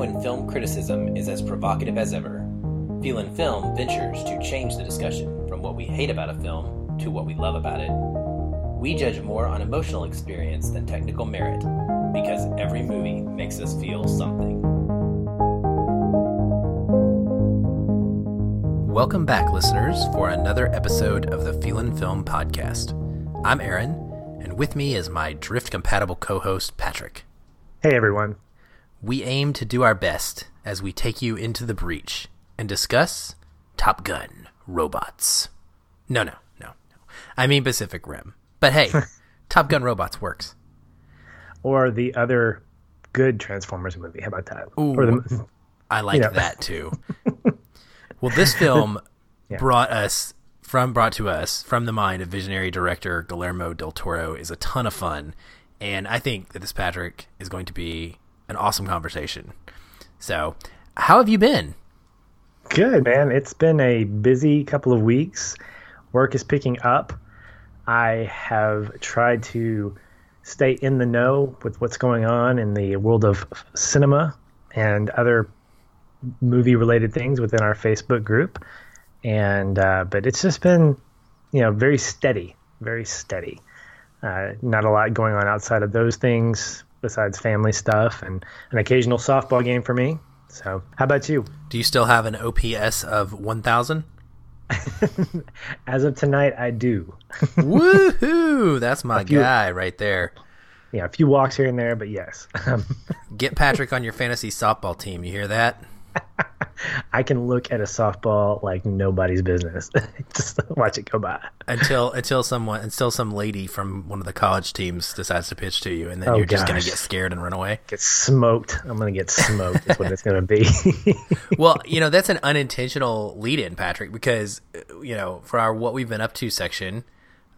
when film criticism is as provocative as ever, Feelin' Film ventures to change the discussion from what we hate about a film to what we love about it. We judge more on emotional experience than technical merit because every movie makes us feel something. Welcome back, listeners, for another episode of the Feelin' Film podcast. I'm Aaron, and with me is my drift compatible co host, Patrick. Hey, everyone. We aim to do our best as we take you into the breach and discuss Top Gun robots. No, no, no, no. I mean Pacific Rim. But hey, Top Gun robots works. Or the other good Transformers movie. How about that? Ooh, or the, I like you know. that too. well, this film yeah. brought us from brought to us from the mind of visionary director Guillermo del Toro is a ton of fun, and I think that this Patrick is going to be an awesome conversation. So, how have you been? Good, man. It's been a busy couple of weeks. Work is picking up. I have tried to stay in the know with what's going on in the world of cinema and other movie related things within our Facebook group. And, uh, but it's just been, you know, very steady, very steady. Uh, not a lot going on outside of those things besides family stuff and an occasional softball game for me. So, how about you? Do you still have an OPS of 1000? As of tonight, I do. Woohoo! That's my few, guy right there. Yeah, a few walks here and there, but yes. Get Patrick on your fantasy softball team. You hear that? I can look at a softball like nobody's business. Just watch it go by. Until until someone until some lady from one of the college teams decides to pitch to you and then oh, you're gosh. just gonna get scared and run away. Get smoked. I'm gonna get smoked is what it's gonna be. well, you know, that's an unintentional lead in, Patrick, because you know, for our what we've been up to section,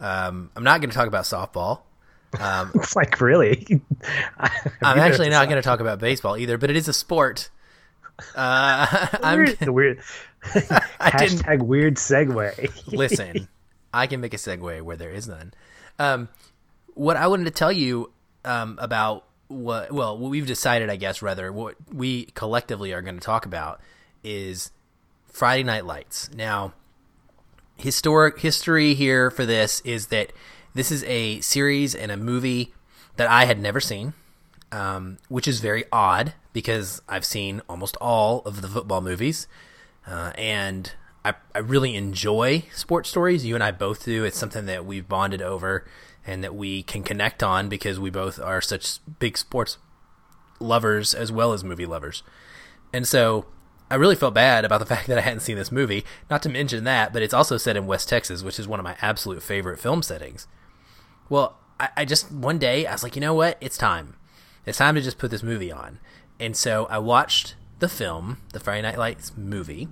um, I'm not gonna talk about softball. Um, it's like really. I'm actually not going to talk about baseball either, but it is a sport uh, I'm the weird. Hashtag weird segue. listen, I can make a segue where there is none. Um, what I wanted to tell you um, about what well what we've decided, I guess, rather what we collectively are going to talk about is Friday Night Lights. Now, historic history here for this is that this is a series and a movie that I had never seen um, which is very odd because I've seen almost all of the football movies, uh, and I, I really enjoy sports stories. You and I both do. It's something that we've bonded over and that we can connect on because we both are such big sports lovers as well as movie lovers. And so I really felt bad about the fact that I hadn't seen this movie. Not to mention that, but it's also set in West Texas, which is one of my absolute favorite film settings. Well, I, I just one day I was like, you know what? It's time. It's time to just put this movie on. And so I watched the film, the Friday Night Lights movie,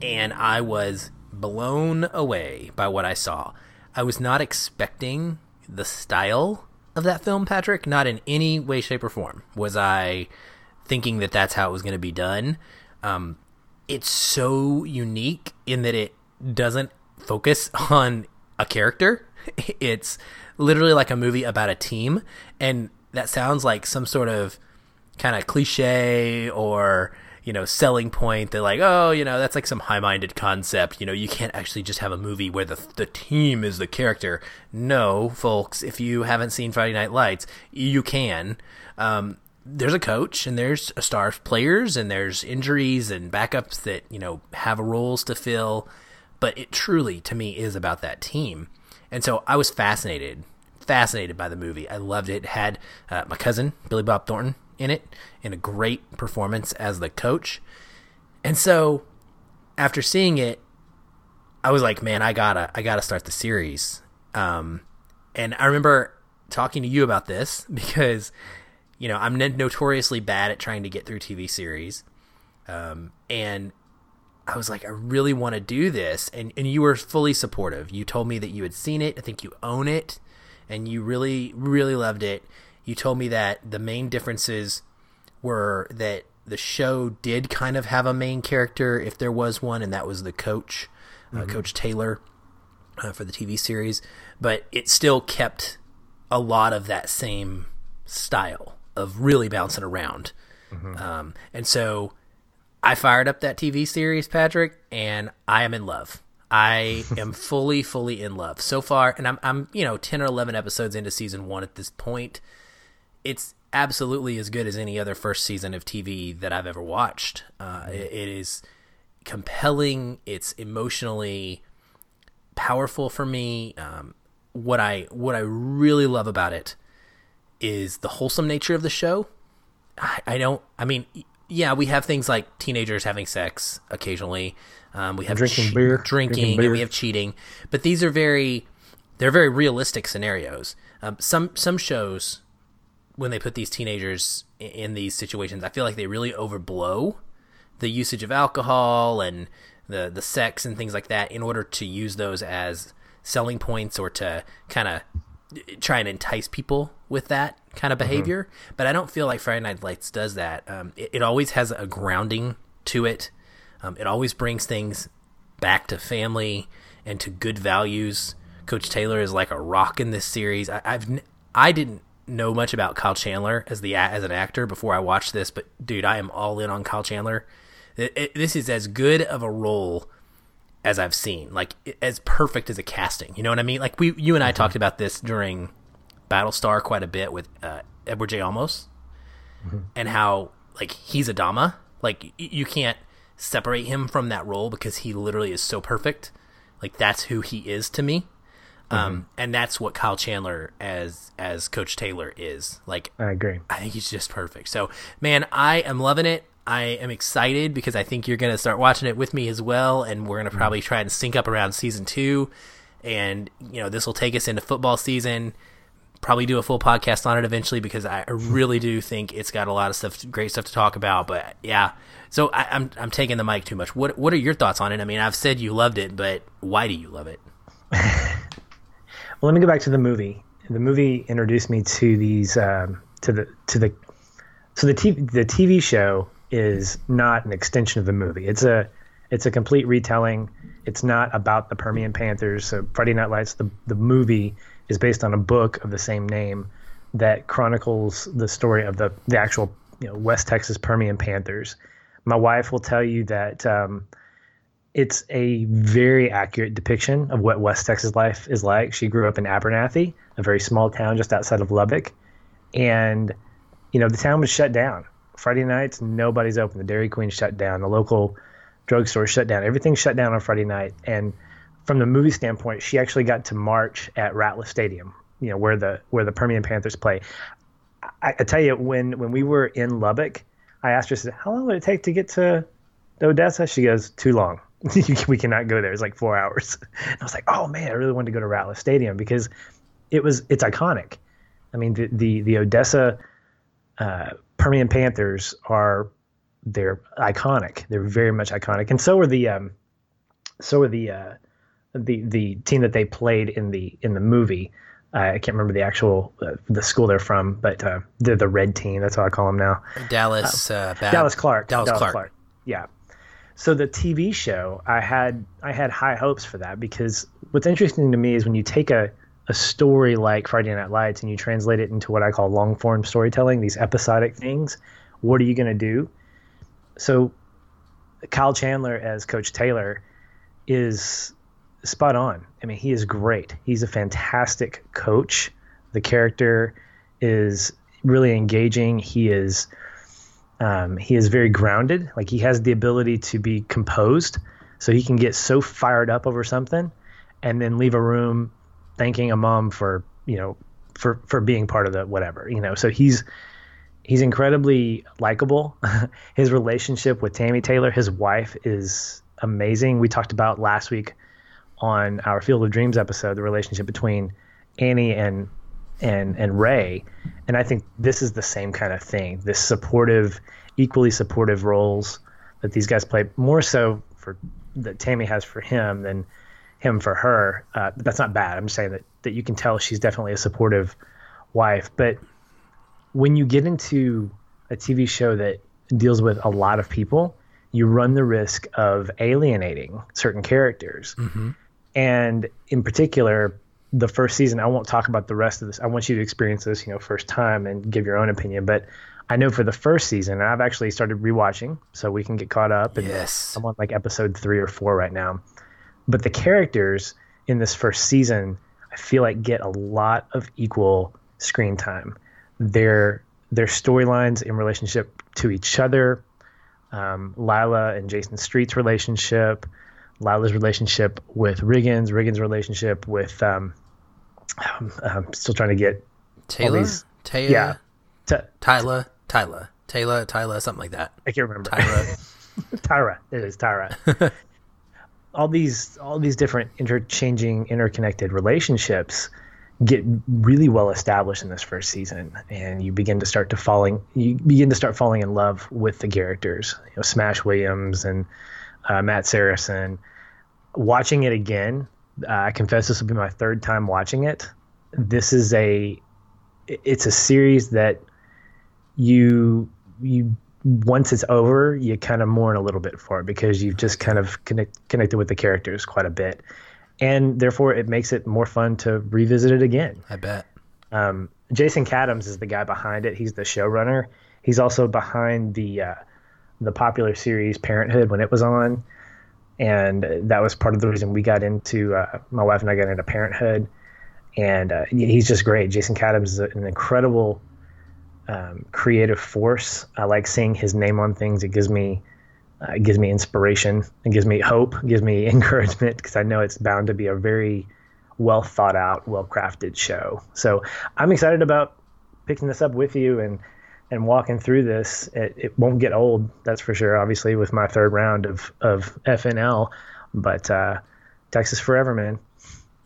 and I was blown away by what I saw. I was not expecting the style of that film, Patrick. Not in any way, shape, or form was I thinking that that's how it was going to be done. Um, it's so unique in that it doesn't focus on a character. It's literally like a movie about a team, and that sounds like some sort of kind of cliche or you know selling point that like oh you know that's like some high-minded concept. You know you can't actually just have a movie where the the team is the character. No folks if you haven't seen Friday Night Lights you can. Um, there's a coach and there's a star players and there's injuries and backups that you know have roles to fill. But it truly to me is about that team. And so I was fascinated fascinated by the movie. I loved it. it had uh, my cousin Billy Bob Thornton in it, in a great performance as the coach. And so, after seeing it, I was like, man, I gotta, I gotta start the series. Um, and I remember talking to you about this because, you know, I'm notoriously bad at trying to get through TV series. Um, and I was like, I really want to do this. And, and you were fully supportive. You told me that you had seen it. I think you own it and you really, really loved it. You told me that the main differences were that the show did kind of have a main character, if there was one, and that was the coach, uh, mm-hmm. uh, Coach Taylor, uh, for the TV series. But it still kept a lot of that same style of really bouncing around. Mm-hmm. Um, and so I fired up that TV series, Patrick, and I am in love. I am fully, fully in love so far, and I'm, I'm, you know, ten or eleven episodes into season one at this point. It's absolutely as good as any other first season of TV that I've ever watched. Uh, it, it is compelling. It's emotionally powerful for me. Um, what I what I really love about it is the wholesome nature of the show. I, I don't. I mean, yeah, we have things like teenagers having sex occasionally. Um, we have drinking che- beer, drinking, drinking beer. and we have cheating. But these are very, they're very realistic scenarios. Um, some some shows, when they put these teenagers in, these situations, I feel like they really overblow the usage of alcohol and the the sex and things like that in order to use those as selling points or to kind of try and entice people with that kind of behavior. Mm-hmm. But I don't feel like Friday Night Lights does that. Um, it, it, always has a grounding to it. Um, it always brings things back to family and to good values. Coach Taylor is like a rock in this series. I, I've I didn't know much about Kyle Chandler as the as an actor before I watched this, but dude, I am all in on Kyle Chandler. It, it, this is as good of a role as I've seen, like as perfect as a casting. You know what I mean? Like we, you and I mm-hmm. talked about this during Battlestar quite a bit with uh, Edward J. Olmos, mm-hmm. and how like he's Adama. Like you can't separate him from that role because he literally is so perfect. Like that's who he is to me. Um, mm-hmm. Um, and that's what Kyle Chandler as as Coach Taylor is. Like I agree. I think he's just perfect. So man, I am loving it. I am excited because I think you're going to start watching it with me as well, and we're going to mm-hmm. probably try and sync up around season two. And you know, this will take us into football season. Probably do a full podcast on it eventually because I really do think it's got a lot of stuff, great stuff to talk about. But yeah, so I, I'm, I'm taking the mic too much. What what are your thoughts on it? I mean, I've said you loved it, but why do you love it? well, let me go back to the movie. The movie introduced me to these um, to the to the so the TV the TV show is not an extension of the movie. It's a it's a complete retelling. It's not about the Permian Panthers. So Friday Night Lights, the the movie is based on a book of the same name that chronicles the story of the the actual you know West Texas Permian Panthers. My wife will tell you that um, it's a very accurate depiction of what West Texas life is like. She grew up in Abernathy, a very small town just outside of Lubbock, and you know the town was shut down Friday nights, nobody's open. The Dairy Queen shut down. The local drugstore shut down. Everything shut down on Friday night. And from the movie standpoint, she actually got to march at Ratliff Stadium, you know, where the where the Permian Panthers play. I, I tell you, when when we were in Lubbock, I asked her, said, "How long would it take to get to Odessa?" She goes, "Too long. we cannot go there. It's like four hours." And I was like, "Oh man, I really wanted to go to Ratliff Stadium because it was it's iconic. I mean, the the, the Odessa uh, Permian Panthers are they're iconic. They're very much iconic, and so are the um, so are the uh, the the team that they played in the in the movie. Uh, I can't remember the actual uh, the school they're from, but uh, they're the red team. That's how I call them now. Dallas. Uh, Dallas Clark. Dallas, Dallas Clark. Clark. Yeah. So the TV show, I had I had high hopes for that because what's interesting to me is when you take a a story like Friday Night Lights and you translate it into what I call long form storytelling, these episodic things, what are you going to do? So, Kyle Chandler as Coach Taylor is spot on. I mean, he is great. He's a fantastic coach. The character is really engaging. He is um, he is very grounded. Like he has the ability to be composed, so he can get so fired up over something, and then leave a room thanking a mom for you know for for being part of the whatever you know. So he's he's incredibly likable. His relationship with tammy taylor his wife is amazing. We talked about last week on our field of dreams episode the relationship between annie and and and ray and i think this is the same kind of thing this supportive equally supportive roles that these guys play more so for that tammy has for him than him for her. Uh, that's not bad. I'm just saying that that you can tell she's definitely a supportive wife. But when you get into a TV show that deals with a lot of people, you run the risk of alienating certain characters. Mm-hmm. And in particular, the first season, I won't talk about the rest of this. I want you to experience this, you know, first time and give your own opinion. But I know for the first season, I've actually started rewatching, so we can get caught up. And Yes. I'm on like episode three or four right now. But the characters in this first season, I feel like get a lot of equal screen time. Their their storylines in relationship to each other, um, Lila and Jason Street's relationship, Lila's relationship with Riggins, Riggins' relationship with. Um, um, I'm still trying to get Taylor, these- Taylor, yeah. T- Tyler, Tyler, Taylor, Tyler, something like that. I can't remember. Tyra. Tyra. It is Tyra. all these all these different interchanging, interconnected relationships get really well established in this first season, and you begin to start to falling you begin to start falling in love with the characters. You know, Smash Williams and uh, Matt Saracen. Watching it again, uh, I confess this will be my third time watching it. This is a it's a series that you you once it's over, you kind of mourn a little bit for it because you've just kind of connect, connected with the characters quite a bit, and therefore it makes it more fun to revisit it again. I bet. Um, Jason Katims is the guy behind it. He's the showrunner. He's also behind the uh, the popular series Parenthood when it was on, and that was part of the reason we got into uh, my wife and I got into Parenthood. And uh, he's just great. Jason Katims is an incredible um, creative force. I like seeing his name on things. It gives me uh, it gives me inspiration. It gives me hope. It gives me encouragement because I know it's bound to be a very well thought out, well crafted show. So I'm excited about picking this up with you and and walking through this. It, it won't get old, that's for sure. Obviously, with my third round of of FNL, but uh, Texas forever, man.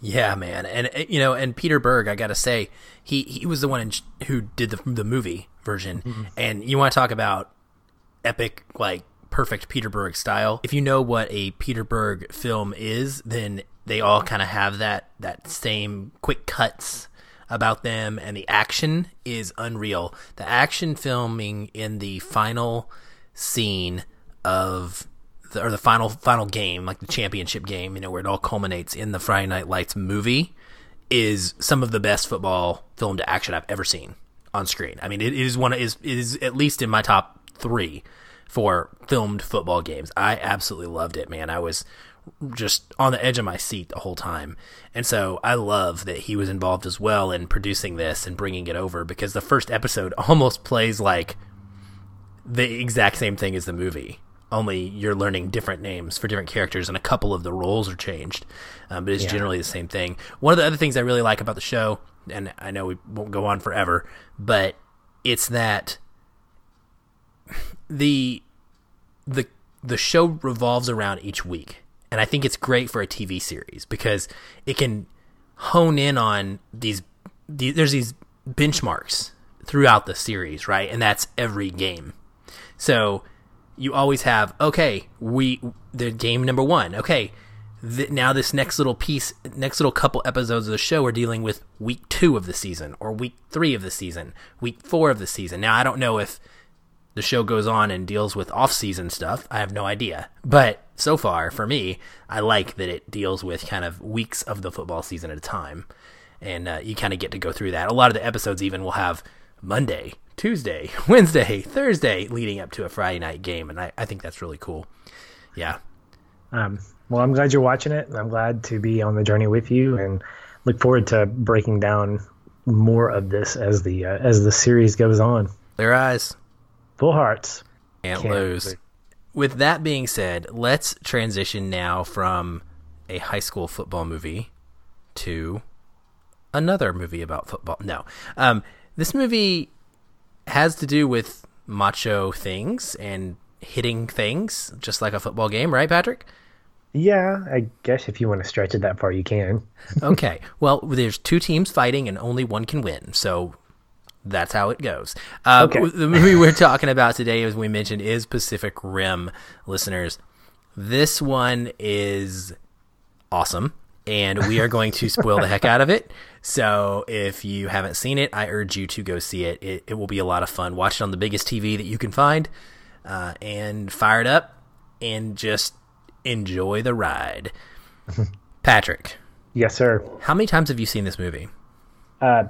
Yeah, man, and you know, and Peter Berg, I gotta say, he he was the one in, who did the the movie version, and you want to talk about epic, like perfect Peter Berg style. If you know what a Peter Berg film is, then they all kind of have that that same quick cuts about them, and the action is unreal. The action filming in the final scene of the, or the final final game, like the championship game, you know, where it all culminates in the Friday Night Lights movie, is some of the best football filmed action I've ever seen on screen. I mean, it is one is is at least in my top three for filmed football games. I absolutely loved it, man. I was just on the edge of my seat the whole time. And so I love that he was involved as well in producing this and bringing it over because the first episode almost plays like the exact same thing as the movie. Only you're learning different names for different characters, and a couple of the roles are changed, um, but it's Yeah. generally the same thing. One of the other things I really like about the show, and I know we won't go on forever, but it's that the the the show revolves around each week, and I think it's great for a TV series because it can hone in on these. these there's these benchmarks throughout the series, right? And that's every game. So you always have okay, we the game number one. Okay, th- now this next little piece, next little couple episodes of the show are dealing with week two of the season or week three of the season, week four of the season. Now I don't know if the show goes on and deals with off-season stuff. I have no idea, but so far for me, I like that it deals with kind of weeks of the football season at a time, and uh, you kind of get to go through that. A lot of the episodes even will have Monday, Tuesday, Wednesday, Thursday leading up to a Friday night game, and I, I think that's really cool. Yeah, Um, well, I'm glad you're watching it. and I'm glad to be on the journey with you, and look forward to breaking down more of this as the uh, as the series goes on. clear eyes, Full hearts. can't Can't lose. wait. With that being said, let's transition now from a high school football movie to another movie about football. No, um, this movie has to do with macho things and hitting things, just like a football game, right, Patrick? Yeah, I guess if you want to stretch it that far, you can. okay. Well, there's two teams fighting and only one can win. So that's how it goes. Uh, Okay. The movie we're talking about today, as we mentioned, is Pacific Rim, listeners. This one is awesome, and we are going to spoil the heck out of it. So if you haven't seen it, I urge you to go see it. It, it will be a lot of fun. Watch it on the biggest TV that you can find, uh, and fire it up, and just enjoy the ride. Patrick, Yes, sir. how many times have you seen this movie? Uh,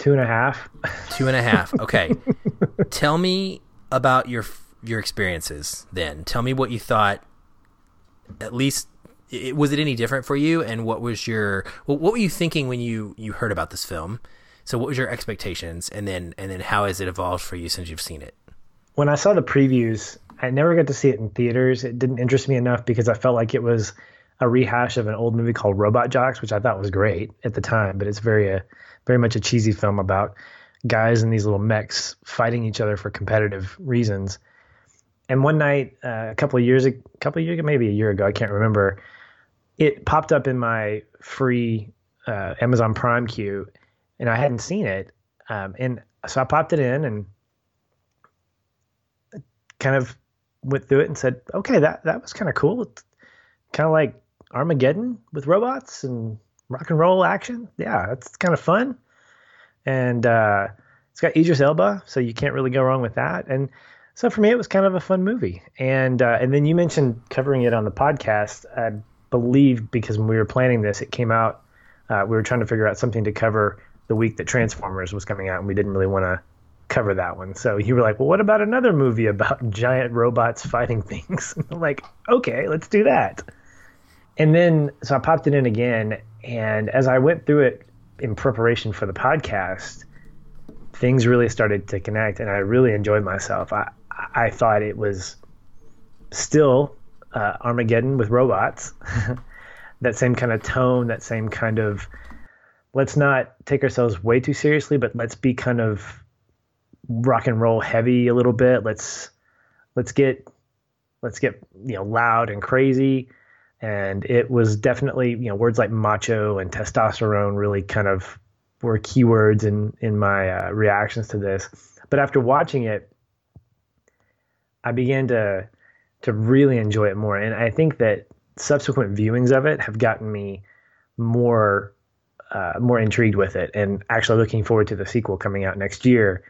two and a half. Two and a half. Okay. tell me about your your experiences then. Tell me what you thought. At least, it, was it any different for you? And what was your what were you thinking when you you heard about this film? So, what was your expectations, and then and then how has it evolved for you since you've seen it? When I saw the previews, I never got to see it in theaters. It didn't interest me enough because I felt like it was a rehash of an old movie called Robot Jox, which I thought was great at the time, but it's very a uh, very much a cheesy film about guys in these little mechs fighting each other for competitive reasons. And one night, uh, a couple of years, a couple of years, maybe a year ago, I can't remember, it popped up in my free uh, Amazon Prime queue, and I hadn't seen it. Um, and so I popped it in and kind of went through it and said, okay, that that was kind of cool. Kind of like Armageddon with robots and rock and roll action. Yeah, that's kind of fun. And uh, it's got Idris Elba, so you can't really go wrong with that. And so for me, it was kind of a fun movie. And uh, and then you mentioned covering it on the podcast. I believe because when we were planning this, it came out. Uh, we were trying to figure out something to cover the week that Transformers was coming out, and we didn't really want to cover that one. So you were like, "Well, what about another movie about giant robots fighting things?" I'm like, "Okay, let's do that." And then so I popped it in again, and as I went through it in preparation for the podcast, things really started to connect, and I really enjoyed myself. I I thought it was still uh, Armageddon with robots. that same kind of tone, that same kind of let's not take ourselves way too seriously, but let's be kind of rock and roll heavy a little bit. Let's let's get let's get you know loud and crazy. And it was definitely you know words like macho and testosterone really kind of were keywords in in my uh, reactions to this. But after watching it, I began to to really enjoy it more, and I think that subsequent viewings of it have gotten me more uh, more intrigued with it, and actually looking forward to the sequel coming out next year.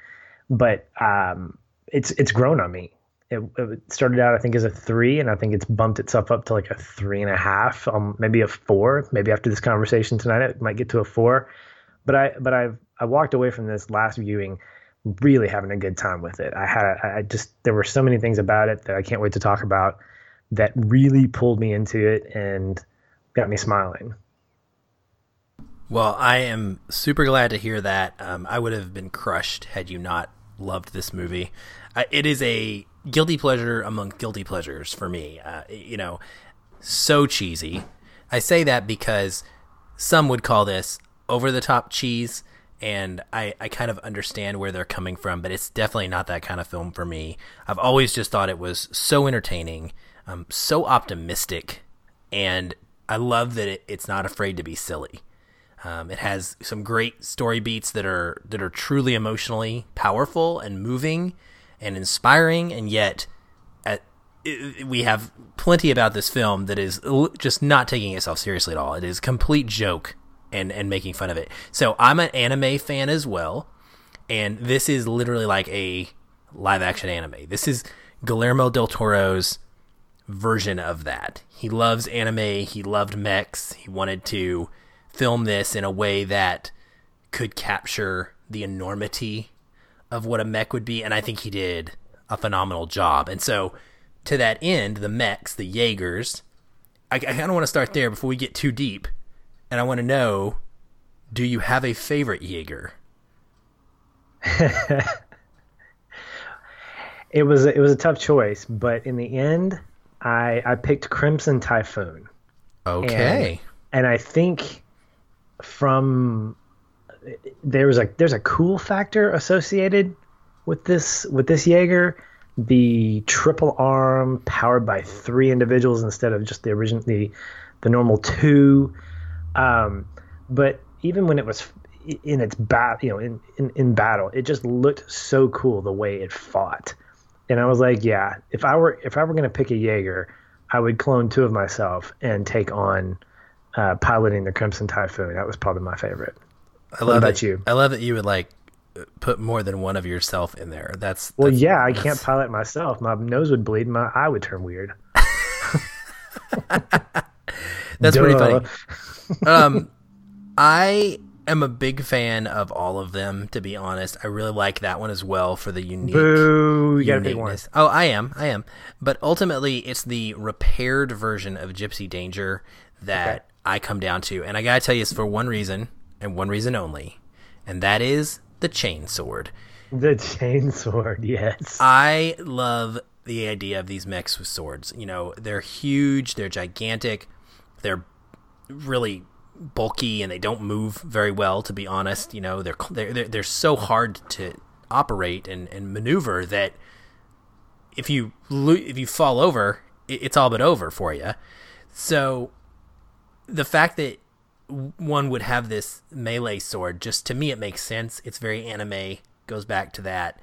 But um, it's it's grown on me. It, it, started out, I think, as a three, and I think it's bumped itself up to like a three and a half, um, maybe a four. Maybe after this conversation tonight, it might get to a four. But I but I've I walked away from this last viewing really having a good time with it. I had I just there were so many things about it that I can't wait to talk about that really pulled me into it and got me smiling. Well, I am super glad to hear that. Um, I would have been crushed had you not loved this movie. Uh, it is a guilty pleasure among guilty pleasures for me. Uh, you know, so cheesy. I say that because some would call this over the top cheese and I, I kind of understand where they're coming from, but it's definitely not that kind of film for me. I've always just thought it was so entertaining, um, so optimistic, and I love that it, it's not afraid to be silly. Um, it has some great story beats that are that are truly emotionally powerful and moving and inspiring, and yet at, it, we have plenty about this film that is just not taking itself seriously at all. It is complete joke and and making fun of it. So I'm an anime fan as well, and this is literally like a live action anime. This is Guillermo del Toro's version of that. He loves anime, he loved mechs, he wanted to film this in a way that could capture the enormity of what a mech would be, and I think he did a phenomenal job. And so to that end, the mechs, the Jaegers, I, I kind of want to start there before we get too deep and I want to know do you have a favorite Jaeger? it was it was a tough choice, but in the end, I I picked Crimson Typhoon. Okay. And, and I think from there's a there's a cool factor associated with this with this Jaeger. The triple arm powered by three individuals instead of just the original the the normal two. Um, but even when it was in its bat, you know, in, in, in battle, it just looked so cool the way it fought. And I was like, yeah, if I were if I were to pick a Jaeger, I would clone two of myself and take on uh, piloting the Crimson Typhoon. That was probably my favorite. I love that you. I love that you would like put more than one of yourself in there. That's, well, that's, yeah. I that's... can't pilot myself. My nose would bleed. My eye would turn weird. that's Duh. pretty funny um, I am a big fan of all of them. To be honest, I really like that one as well for the unique. Boo! You gotta pick one. Oh, I am, I am. But ultimately, it's the repaired version of Gypsy Danger that Okay. I come down to, and I gotta tell you, it's for one reason and one reason only, and that is the chain sword. The chain sword, yes. I love the idea of these mechs with swords. You know, they're huge, they're gigantic, they're really bulky, and they don't move very well. To be honest, you know, they're they're they're, so hard to operate and, and maneuver that if you lo- if you fall over, it's all but over for you. So the fact that one would have this melee sword. Just to me it makes sense. It's very anime goes back to that.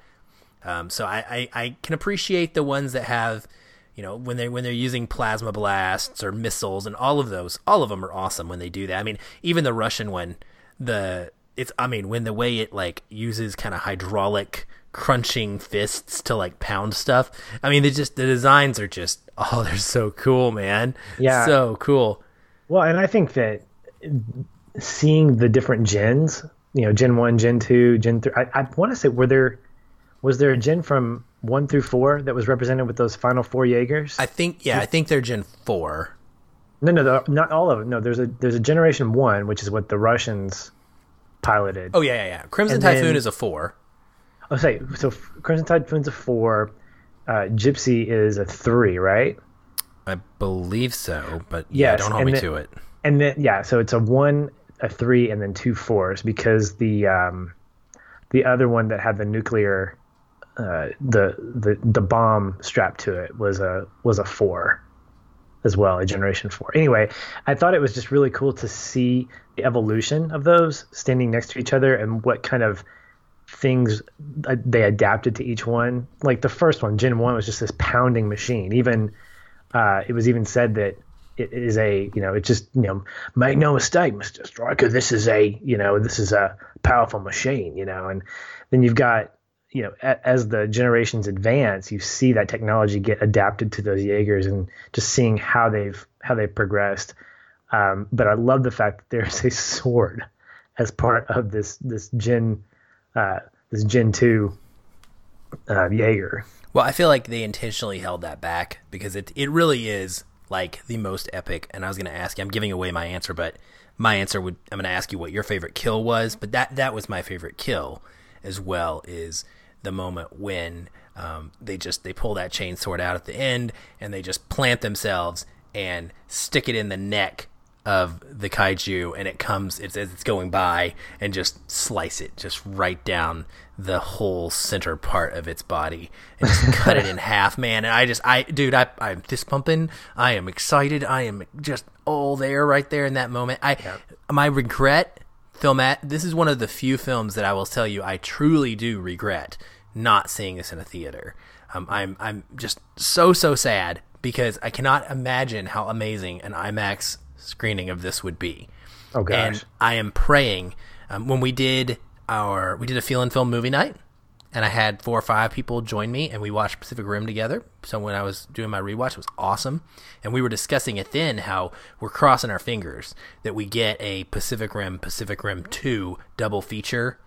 Um, so I, I, I can appreciate the ones that have you know when they when they're using plasma blasts or missiles and all of those all of them are awesome when they do that. I mean even the russian one the it's i mean when the way it like uses kind of hydraulic crunching fists to like pound stuff i mean they just the designs are just oh they're so cool man. Yeah. so cool. Well, and I think that seeing the different gens, you know, Gen one, Gen two, Gen three. I, I want to say, were there was there a Gen from one through four that was represented with those final four Jaegers? I think yeah, I think they're Gen four. no, no, the, not all of them. No, there's a there's a Generation one, which is what the Russians piloted. Oh yeah, yeah, yeah. Crimson And Typhoon then- is a four. Oh, say so. Crimson Typhoon's a four. Uh, Gypsy is a three, right? I believe so, but yeah, don't hold me the- to it. And then yeah, so it's a one, a three, and then two fours because the um, the other one that had the nuclear, uh, the the the bomb strapped to it was a was a four, as well, a generation four. Anyway, I thought it was just really cool to see the evolution of those standing next to each other and what kind of things uh, they adapted to each one. Like the first one, Gen one was just this pounding machine. Even uh, it was even said that it is a you know it's just you know make no mistake, Mister Striker, this is a you know this is a powerful machine. You know, and then you've got you know a, as the generations advance, you see that technology get adapted to those Jaegers and just seeing how they've how they've progressed. Um, but I love the fact that there's a sword as part of this this Gen uh, this Gen two uh, Jaeger. Well, I feel like they intentionally held that back because it it really is like the most epic. And I was going to ask you, I'm giving away my answer, but my answer would I'm going to ask you what your favorite kill was. But that that was my favorite kill as well. Is the moment when um, they just they pull that chain sword out at the end and they just plant themselves and stick it in the neck of the kaiju and it comes it's as it's going by and just slice it just right down the whole center part of its body and just cut it in half man. And i just i dude i i'm fist pumping. I am excited. I am just all there right there in that moment. I my regret film at this is one of the few films that i will tell you i truly do regret not seeing this in a theater. Um, i'm i'm just so so sad because i cannot imagine how amazing an imax screening of this would be. Oh gosh. And I am praying um, when we did our we did a Feelin' Film movie night, and I had four or five people join me, and we watched Pacific Rim together. So when I was doing my rewatch, it was awesome, and we were discussing it then how we're crossing our fingers that we get a Pacific Rim Pacific Rim Two double feature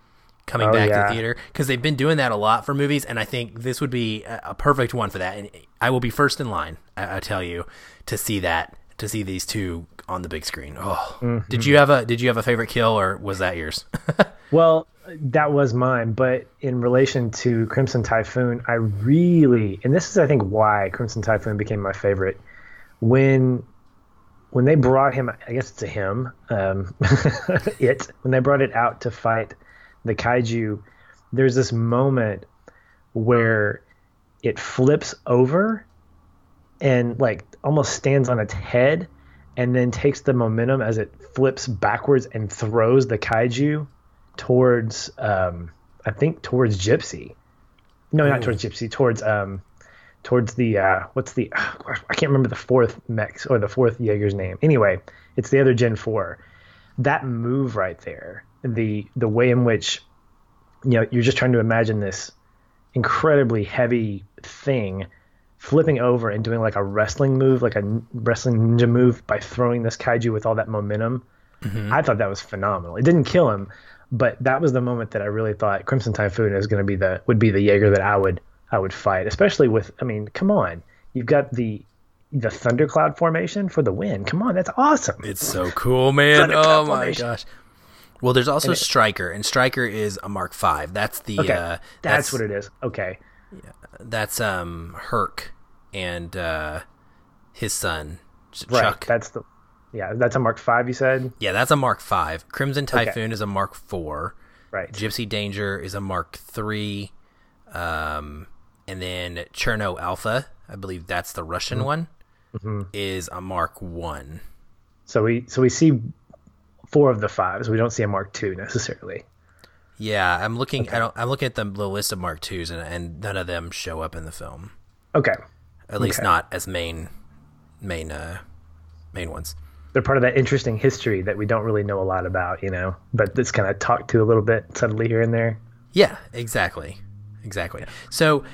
coming Oh, back yeah. to theater because they've been doing that a lot for movies, and I think this would be a, a perfect one for that. And I will be first in line, I, I tell you, to see that to see these two on the big screen. Oh, Mm-hmm. did you have a did you have a favorite kill or was that yours? Well, that was mine, but in relation to Crimson Typhoon, I really, and this is, I think, why Crimson Typhoon became my favorite. When, when they brought him, I guess it's a him, um, it when they brought it out to fight the kaiju, there's this moment where it flips over and like almost stands on its head and then takes the momentum as it flips backwards and throws the kaiju towards um I think towards Gypsy. No, not towards Gypsy, towards um towards the uh what's the I can't remember the fourth mech or the fourth Jaeger's name. Anyway, it's the other Gen 4. That move right there, the the way in which you know, you're just trying to imagine this incredibly heavy thing flipping over and doing like a wrestling move, like a wrestling ninja move by throwing this kaiju with all that momentum Mm-hmm. I thought that was phenomenal. It didn't kill him, but that was the moment that I really thought Crimson Typhoon is going to be the would be the Jaeger that I would I would fight, especially with. I mean, come on, you've got the the thundercloud formation for the win. Come on, that's awesome. It's so cool, man. oh my formation. gosh. Well, there's also and it, Striker, and Striker is a Mark Five. That's the okay. Uh, that's, that's, what it is. Okay. That's um Herc and uh, his son right. Chuck. That's the yeah. That's a Mark Five. You said. Yeah, that's a Mark Five. Crimson Typhoon okay. is a Mark Four. Right. Gypsy Danger is a Mark Three. Um, and then Cherno Alpha, I believe that's the Russian mm-hmm. one mm-hmm. is a Mark One. So we so we see four of the fives. We don't see a Mark Two necessarily. Yeah, I'm looking. Okay. I don't. I'm looking at the, the list of Mark Twos, and, and none of them show up in the film. Okay. At least okay. not as main, main, uh, main ones. They're part of that interesting history that we don't really know a lot about, you know, but it's kind of talked to a little bit subtly here and there. Yeah, exactly, exactly. Yeah. So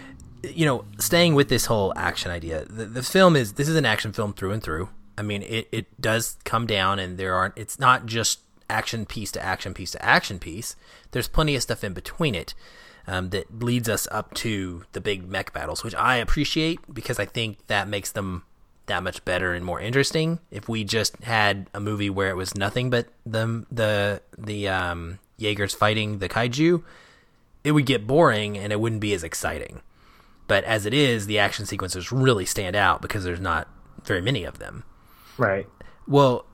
you know, staying with this whole action idea, the, the film is this is an action film through and through. I mean, it, it does come down, and there aren't. It's not just action piece to action piece to action piece. There's plenty of stuff in between it um, that leads us up to the big mech battles, which I appreciate because I think that makes them that much better and more interesting. If we just had a movie where it was nothing but the the the um, Jaegers fighting the kaiju, it would get boring and it wouldn't be as exciting. But as it is, the action sequences really stand out because there's not very many of them. Right. Well,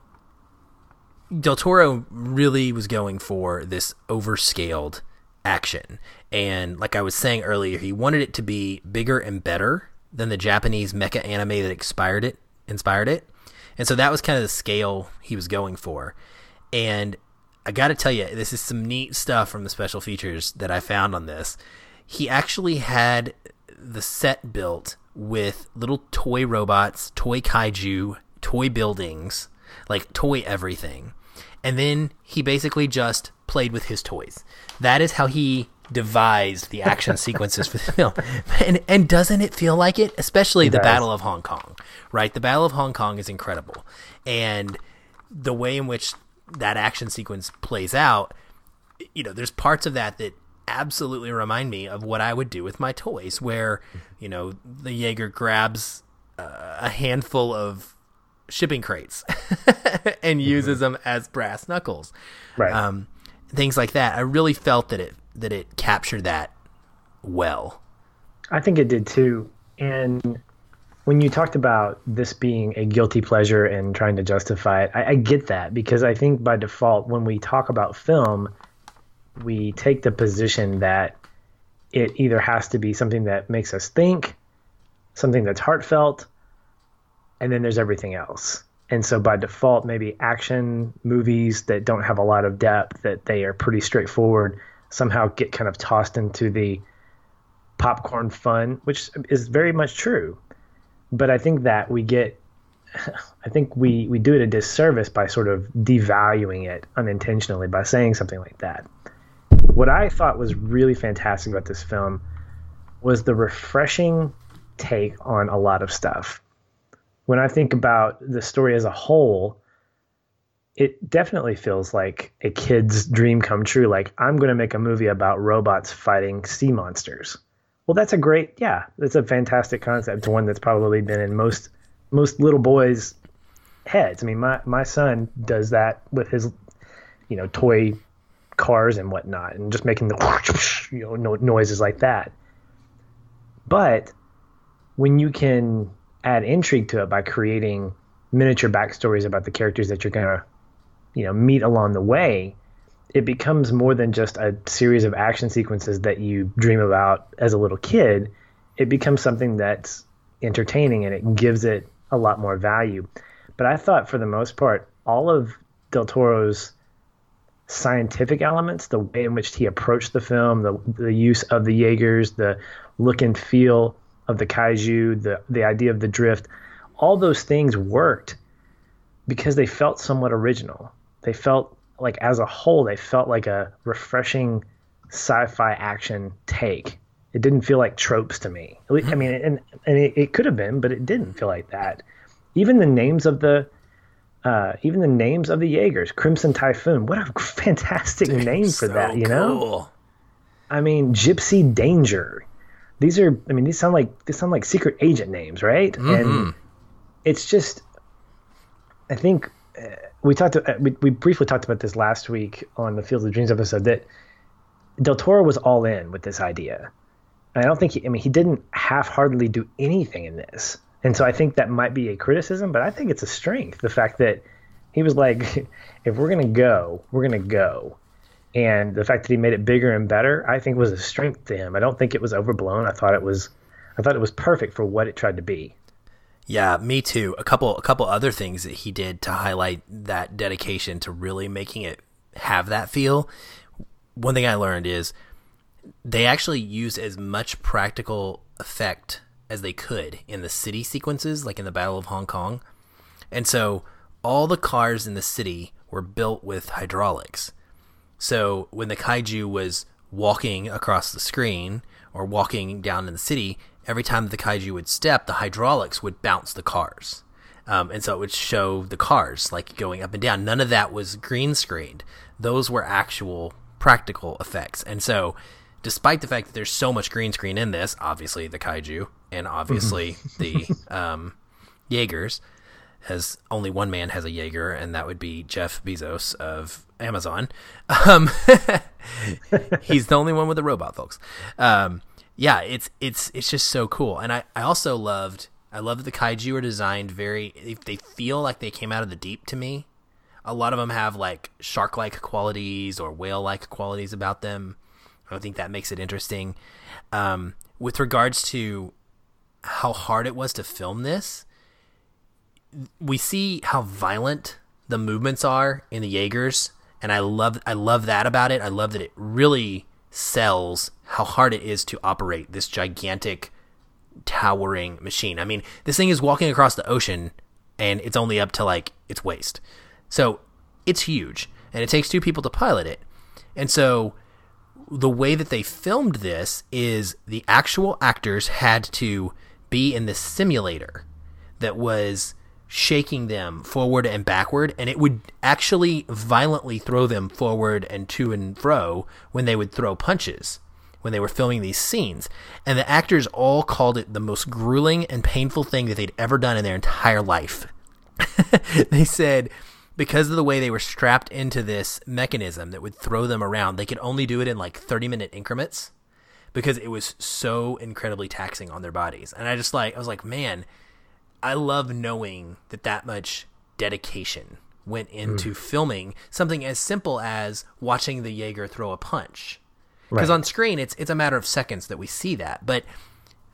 Del Toro really was going for this overscaled action. And like I was saying earlier, he wanted it to be bigger and better than the Japanese mecha anime that inspired it, inspired it. And so that was kind of the scale he was going for. And I got to tell you, this is some neat stuff from the special features that I found on this. He actually had the set built with little toy robots, toy kaiju, toy buildings, like toy everything. And then he basically just played with his toys. That is how he devised the action sequences for the film. And, and doesn't it feel like it? Especially it the does. Battle of Hong Kong, right? The Battle of Hong Kong is incredible. And the way in which that action sequence plays out, you know, there's parts of that that absolutely remind me of what I would do with my toys, where you know the Jaeger grabs uh, a handful of shipping crates and uses them as brass knuckles, right? Um, things like that. I really felt that it that it captured that well. I think it did too, and when you talked about this being a guilty pleasure and trying to justify it, I, I, get that because I think by default, when we talk about film, we take the position that it either has to be something that makes us think, something that's heartfelt, and then there's everything else. And so by default, maybe action movies that don't have a lot of depth, that they are pretty straightforward, somehow get kind of tossed into the popcorn fun, which is very much true. But I think that we get I think we, we do it a disservice by sort of devaluing it unintentionally by saying something like that what I thought was really fantastic about this film was the refreshing take on a lot of stuff. When I think about the story as a whole, it definitely feels like a kid's dream come true. Like, I'm going to make a movie about robots fighting sea monsters. Well, that's a great, yeah, that's a fantastic concept. One that's probably been in most most little boys' heads. I mean, my my son does that with his, you know, toy cars and whatnot, and just making the you know noises like that. But when you can add intrigue to it by creating miniature backstories about the characters that you're gonna, you know, meet along the way, it becomes more than just a series of action sequences that you dream about as a little kid. It becomes something that's entertaining and it gives it a lot more value. But I thought for the most part, all of Del Toro's scientific elements, the way in which he approached the film, the the use of the Jaegers, the look and feel of the kaiju, the the idea of the drift, all those things worked because they felt somewhat original. They felt like as a whole, they felt like a refreshing sci-fi action take. It didn't feel like tropes to me. I mean, and and it, it could have been, but it didn't feel like that. Even the names of the uh, even the names of the Jaegers, Crimson Typhoon. What a fantastic Dude, name for so that, you know? Cool. I mean, Gypsy Danger. These are, I mean, these sound like these sound like secret agent names, right? Mm-hmm. And it's just, I think uh, we talked, uh, we, we briefly talked about this last week on the Field of Dreams episode that Del Toro was all in with this idea. And I don't think he, I mean, he didn't half-heartedly do anything in this. And so I think that might be a criticism, but I think it's a strength. The fact that he was like, if we're going to go, we're going to go. And the fact that he made it bigger and better, I think was a strength to him. I don't think it was overblown. I thought it was, I thought it was perfect for what it tried to be. Yeah, me too. A couple, a couple other things that he did to highlight that dedication to really making it have that feel. One thing I learned is they actually used as much practical effect as they could in the city sequences, like in the Battle of Hong Kong. And so all the cars in the city were built with hydraulics. So when the kaiju was walking across the screen or walking down in the city, every time the kaiju would step, the hydraulics would bounce the cars. Um, and so it would show the cars like going up and down. None of that was green screened. Those were actual practical effects. And so despite the fact that there's so much green screen in this, obviously the kaiju and obviously the um, Jaegers, has only one man has a Jaeger, and that would be Jeff Bezos of Amazon. Um, he's the only one with a robot, folks. Um, yeah, it's it's it's just so cool, and I I also loved I love that the kaiju are designed very they feel like they came out of the deep to me. A lot of them have like shark like qualities or whale like qualities about them. I think that makes it interesting. Um, with regards to how hard it was to film this, we see how violent the movements are in the Jaegers, and I love I love that about it. I love that it really sells how hard it is to operate this gigantic towering machine. I mean, this thing is walking across the ocean and it's only up to like its waist. So, it's huge and it takes two people to pilot it. And so the way that they filmed this is the actual actors had to be in this simulator that was shaking them forward and backward and it would actually violently throw them forward and to and fro when they would throw punches when they were filming these scenes and the actors all called it the most grueling and painful thing that they'd ever done in their entire life they said because of the way they were strapped into this mechanism that would throw them around, they could only do it in like 30 minute increments because it was so incredibly taxing on their bodies. And I just like, I was like, man, I love knowing that that much dedication went into mm. filming something as simple as watching the Jaeger throw a punch. Because right. on screen, it's it's a matter of seconds that we see that, but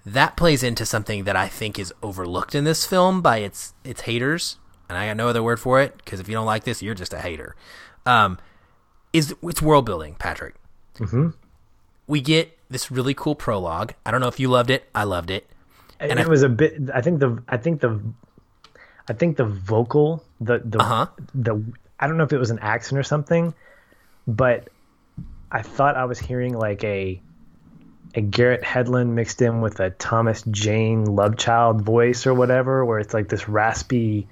that plays into something that I think is overlooked in this film by its its haters and I got no other word for it because if you don't like this, you're just a hater. Um, is it's world building, Patrick. Mm-hmm. We get this really cool prologue. I don't know if you loved it. I loved it. And, it I, was a bit. I think the. I think the. I think the vocal. The the uh-huh. the. I don't know if it was an accent or something, but I thought I was hearing like a a Garrett Hedlund mixed in with a Thomas Jane Lovechild voice or whatever, where it's like this raspy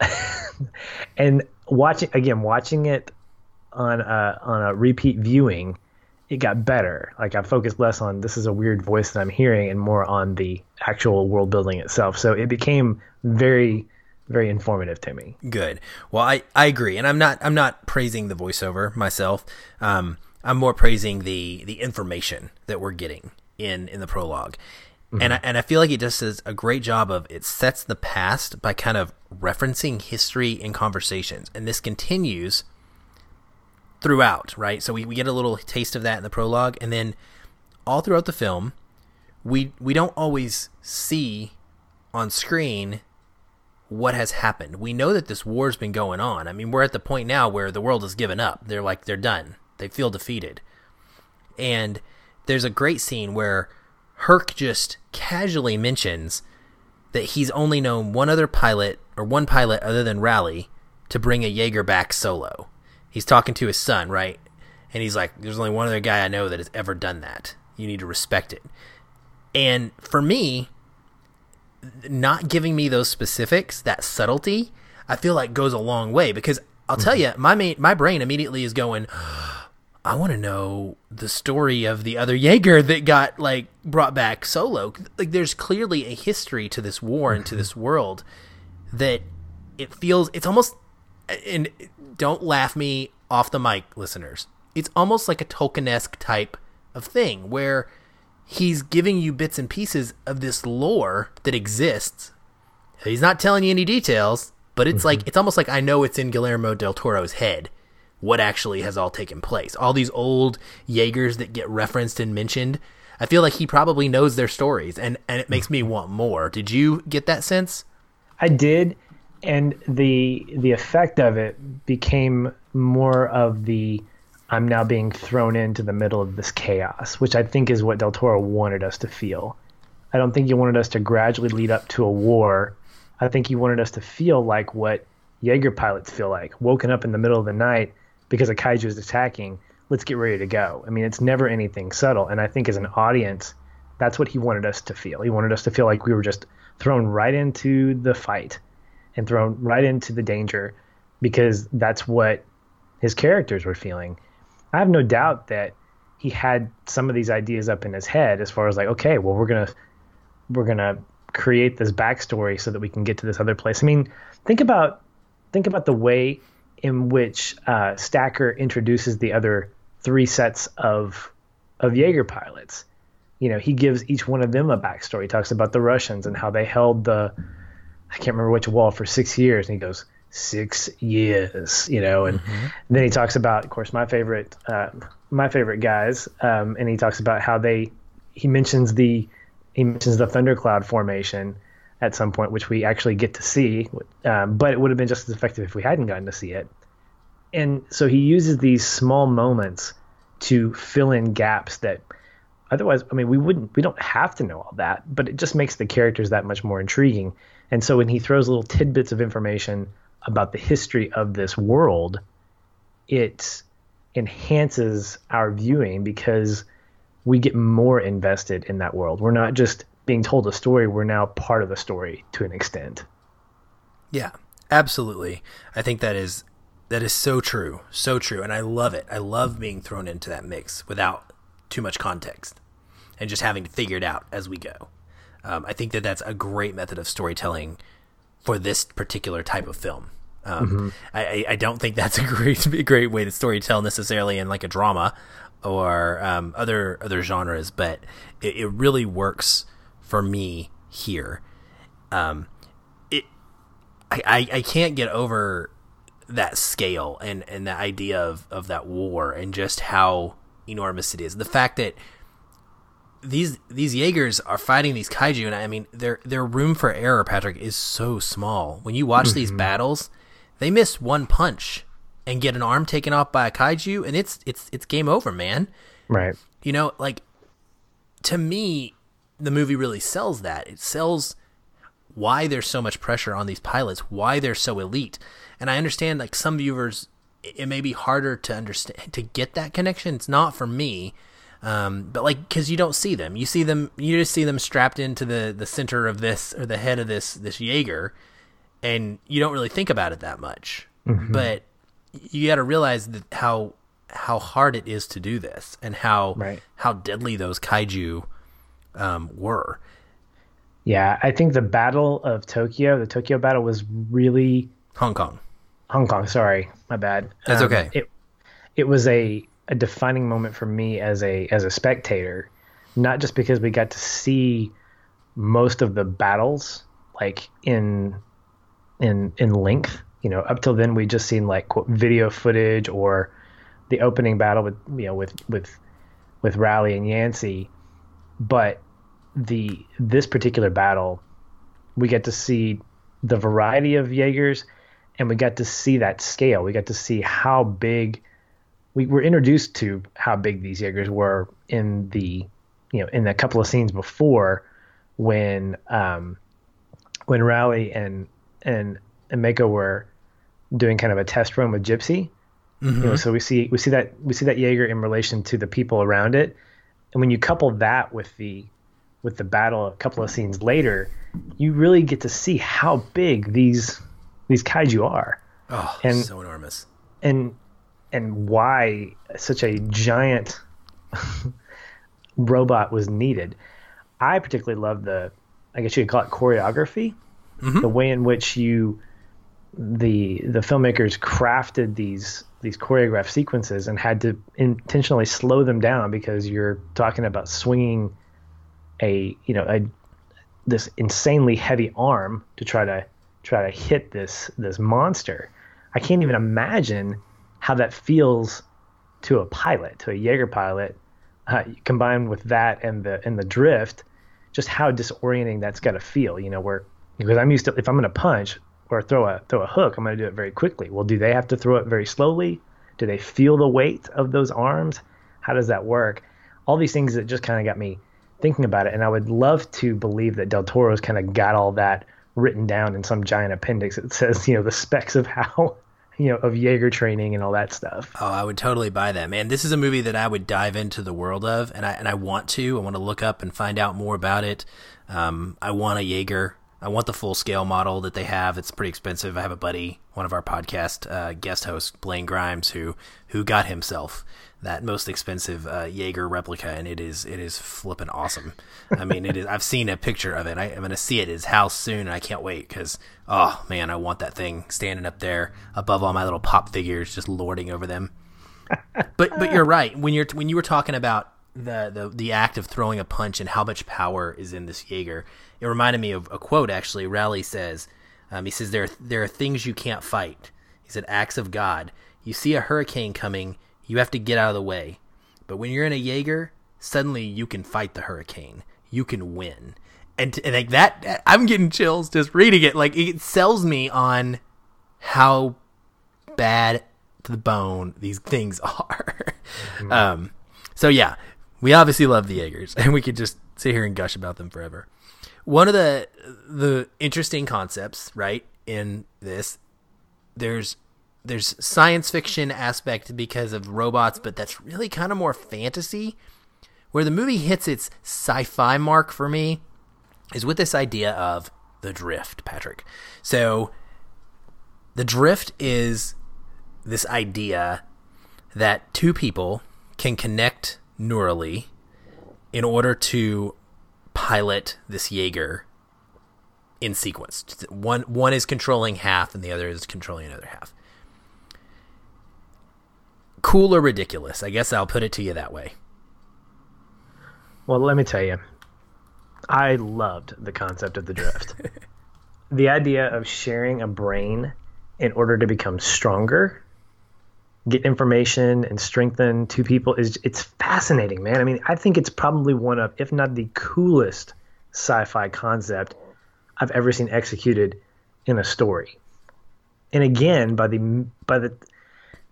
and watching again, watching it on a on a repeat viewing, it got better. Like I focused less on this is a weird voice that I'm hearing and more on the actual world building itself. So it became very very informative to me. Good. Well, I, I agree, and I'm not I'm not praising the voiceover myself. Um, I'm more praising the the information that we're getting in in the prologue. Mm-hmm. And I, and I feel like it just does a great job of it sets the past by kind of referencing history in conversations, and this continues throughout, right? So we, we get a little taste of that in the prologue, and then all throughout the film, we we don't always see on screen what has happened. We know that this war's been going on. I mean, we're at the point now where the world has given up. They're like they're done. They feel defeated. And there's a great scene where Herc just casually mentions that he's only known one other pilot or one pilot other than Raleigh to bring a Jaeger back solo. He's talking to his son, right? And he's like, "There's only one other guy I know that has ever done that. You need to respect it." And for me, not giving me those specifics, that subtlety, I feel like goes a long way because I'll tell you, my main, my brain immediately is going. I want to know the story of the other Jaeger that got like brought back solo. Like, there's clearly a history to this war and to mm-hmm. this world that it feels. It's almost, and don't laugh me off the mic, listeners. It's almost like a Tolkien-esque type of thing where he's giving you bits and pieces of this lore that exists. He's not telling you any details, but it's like mm-hmm. it's almost like I know it's in Guillermo del Toro's head what actually has all taken place. All these old Jaegers that get referenced and mentioned, I feel like he probably knows their stories and and it makes me mm-hmm. want more. Did you get that sense? I did and the the effect of it became more of the I'm now being thrown into the middle of this chaos, which I think is what Del Toro wanted us to feel. I don't think he wanted us to gradually lead up to a war. I think he wanted us to feel like what Jaeger pilots feel like, woken up in the middle of the night because a kaiju is attacking. Let's get ready to go. I mean, it's never anything subtle. And I think as an audience, that's what he wanted us to feel. He wanted us to feel like we were just thrown right into the fight and thrown right into the danger because that's what his characters were feeling. I have no doubt that he had some of these ideas up in his head as far as like, okay, well, we're gonna we're gonna create this backstory so that we can get to this other place. I mean, think about think about the way in which uh, Stacker introduces the other three sets of of Jaeger pilots. You know, he gives each one of them a backstory. He talks about the Russians and how they held the I can't remember which wall for six years, and he goes six years, you know, and mm-hmm. then he talks about, of course, my favorite uh, my favorite guys, um, and he talks about how they he mentions the he mentions the thundercloud formation at some point, which we actually get to see, um, but it would have been just as effective if we hadn't gotten to see it. And so he uses these small moments to fill in gaps that otherwise, I mean, we wouldn't, we don't have to know all that, but it just makes the characters that much more intriguing. And so when he throws little tidbits of information about the history of this world, it enhances our viewing because we get more invested in that world. We're not just being told a story, we're now part of the story to an extent. Yeah, absolutely. I think that is that is so true, so true, and I love it. I love being thrown into that mix without too much context and just having to figure it out as we go. Um, I think that that's a great method of storytelling for this particular type of film. Um, mm-hmm. I, I don't think that's a great a great way to storytell necessarily in like a drama or um, other other genres, but it, it really works for me here. Um, it, I, I, I can't get over that scale and, and the idea of, of that war and just how enormous it is. The fact that these these Jaegers are fighting these kaiju, and I mean their their room for error, Patrick, is so small. When you watch mm-hmm. these battles, they miss one punch and get an arm taken off by a kaiju, and it's it's it's game over, man. Right. You know, like to me, the movie really sells that. It sells why there's so much pressure on these pilots, why they're so elite. And I understand like some viewers it may be harder to understand to get that connection. It's not for me. Um, but like cuz you don't see them. You see them you just see them strapped into the the center of this or the head of this this Jaeger and you don't really think about it that much. Mm-hmm. But you got to realize that how how hard it is to do this and how right. how deadly those kaiju um, were. Yeah, I think the Battle of Tokyo, the Tokyo battle, was really Hong Kong. Hong Kong, sorry, my bad. That's um, okay. It it was a a defining moment for me as a as a spectator, not just because we got to see most of the battles like in in in length. You know, up till then we just seen like quote, video footage or the opening battle with you know with with with Raleigh and Yancy, but the this particular battle, we get to see the variety of Jaegers, and we got to see that scale. We got to see how big we were introduced to how big these Jaegers were in the you know in a couple of scenes before when um, when Raleigh and and and Mako were doing kind of a test run with Gipsy. Mm-hmm. You know, so we see we see that we see that Jaeger in relation to the people around it, and when you couple that with the with the battle a couple of scenes later, you really get to see how big these these kaiju are. Oh, and, so enormous. And and why such a giant robot was needed. I particularly love the, I guess you could call it choreography, mm-hmm. the way in which you, the the filmmakers crafted these these choreographed sequences and had to intentionally slow them down because you're talking about swinging a you know a this insanely heavy arm to try to try to hit this this monster. I can't even imagine how that feels to a pilot, to a Jaeger pilot, uh, combined with that and the and the drift, just how disorienting that's got to feel. You know, where because I'm used to if I'm going to punch or throw a throw a hook, I'm going to do it very quickly. Well, do they have to throw it very slowly? Do they feel the weight of those arms? How does that work? All these things that just kind of got me thinking about it, and I would love to believe that Del Toro's kind of got all that written down in some giant appendix that says, you know, the specs of how you know, of Jaeger training and all that stuff. Oh, I would totally buy that, man. This is a movie that I would dive into the world of, and I and I want to. I want to look up and find out more about it. Um, I want a Jaeger. I want the full scale model that they have. It's pretty expensive. I have a buddy, one of our podcast uh, guest hosts, Blaine Grimes, who who got himself that most expensive uh, Jaeger replica, and it is it is flipping awesome. I mean, it is. I've seen a picture of it. I, am going to see it at his house soon, and I can't wait because oh man, I want that thing standing up there above all my little pop figures, just lording over them. but but you're right when you're when you were talking about the, the the act of throwing a punch and how much power is in this Jaeger. It reminded me of a quote actually. Raleigh says, um, he says there there are things you can't fight. He said acts of God. You see a hurricane coming, you have to get out of the way. But when you're in a Jaeger, suddenly you can fight the hurricane. You can win. And, and like that, I'm getting chills just reading it. Like it sells me on how bad to the bone these things are. Mm-hmm. Um, so yeah, we obviously love the Jaegers, and we could just sit here and gush about them forever. One of the the interesting concepts, right, in this, there's there's science fiction aspect because of robots, but that's really kind of more fantasy. Where the movie hits its sci-fi mark for me is with this idea of the drift, Patrick. So the drift is this idea that two people can connect neurally in order to pilot this Jaeger in sequence. One one is controlling half and the other is controlling another half cool or ridiculous? I guess I'll put it to you that way. Well, let me tell you, I loved the concept of the drift. the idea of sharing a brain in order to become stronger, get information and strengthen two people is it's fascinating, man. I mean, I think it's probably one of, if not the coolest sci-fi concept I've ever seen executed in a story. And again, by the by the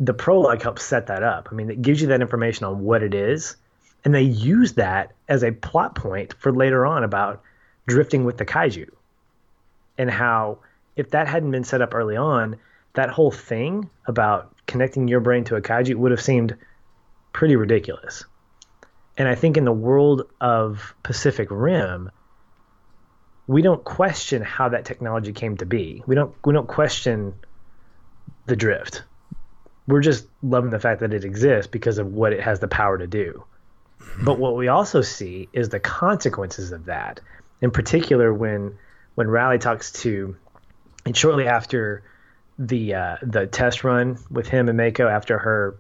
the prologue helps set that up. I mean, it gives you that information on what it is, and they use that as a plot point for later on about drifting with the kaiju and how if that hadn't been set up early on, that whole thing about connecting your brain to a kaiju would have seemed pretty ridiculous. And I think in the world of Pacific Rim, we don't question how that technology came to be. We don't we don't question the drift we're just loving the fact that it exists because of what it has the power to do. But what we also see is the consequences of that. In particular, when when Raleigh talks to, and shortly after the uh, the test run with him and Mako, after her,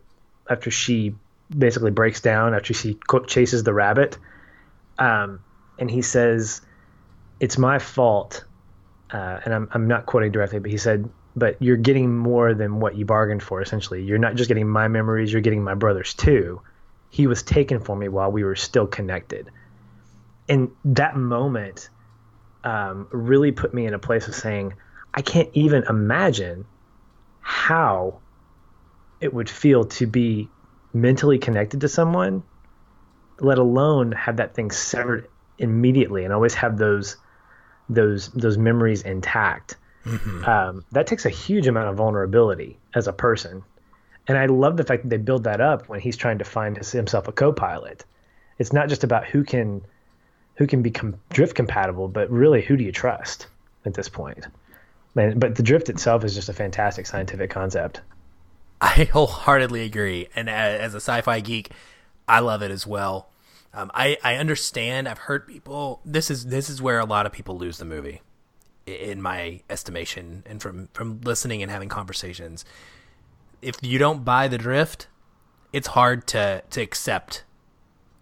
after she basically breaks down, after she chases the rabbit, um, and he says, "It's my fault," uh, and I'm I'm not quoting directly, but he said, but you're getting more than what you bargained for essentially. You're not just getting my memories you're getting my brother's too. He was taken from me while we were still connected. And that moment um, really put me in a place of saying i can't even imagine how it would feel to be mentally connected to someone let alone have that thing severed immediately and always have those those those memories intact Mm-hmm. Um, that takes a huge amount of vulnerability as a person. And I love the fact that they build that up when he's trying to find his, himself a co-pilot. It's not just about who can who can become drift compatible, but really who do you trust at this point? Man, but the drift itself is just a fantastic scientific concept. I wholeheartedly agree, and as a sci-fi geek, I love it as well. Um, I I understand. I've heard people. This is this is where a lot of people lose the movie, in my estimation, and from from listening and having conversations. If you don't buy the drift, it's hard to to accept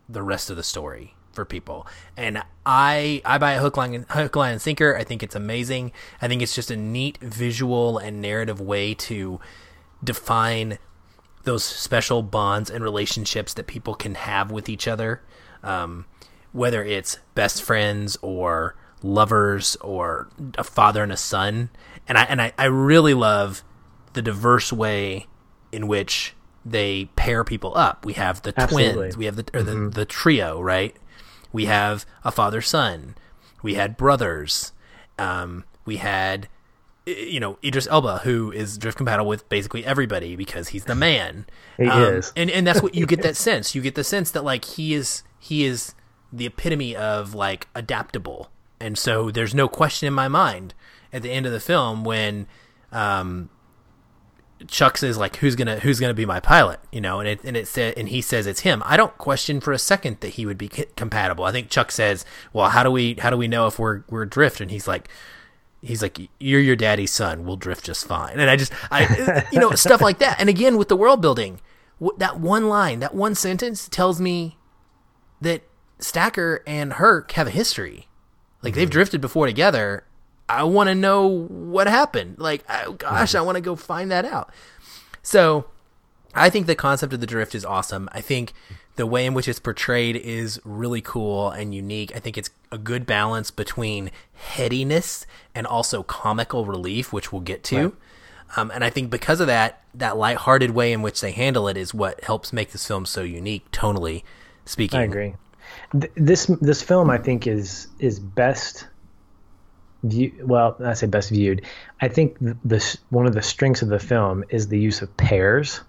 the rest of the story for people. And I I buy a hook line and, hook line and sinker. I think it's amazing. I think it's just a neat visual and narrative way to define those special bonds and relationships that people can have with each other. Um, whether it's best friends or lovers or a father and a son. And I and I, I really love the diverse way in which they pair people up. We have the Absolutely. twins, we have the or the, mm-hmm. the trio, right? We have a father son. We had brothers. Um, we had, you know, Idris Elba, who is drift compatible with basically everybody because he's the man. he um, is, and and that's what you get that sense. You get the sense that like he is he is the epitome of like adaptable, and so there's no question in my mind at the end of the film when um, Chuck says like who's gonna who's gonna be my pilot, you know, and it and it said and he says it's him. I don't question for a second that he would be compatible. I think Chuck says, well, how do we how do we know if we're we're drift? And he's like, he's like, you're your daddy's son. We'll drift just fine. And I just I you know stuff like that. And again with the world building, that one line, that one sentence tells me that Stacker and Herc have a history. Like mm-hmm. they've drifted before together, I want to know what happened. Like, oh gosh, I want to go find that out. So, I think the concept of the drift is awesome. I think the way in which it's portrayed is really cool and unique. I think it's a good balance between headiness and also comical relief, which we'll get to. Right. Um, and I think because of that, that lighthearted way in which they handle it is what helps make this film so unique, tonally speaking. I agree. this this film, I think, is is best view well i say best viewed. I think this one of the strengths of the film is the use of pairs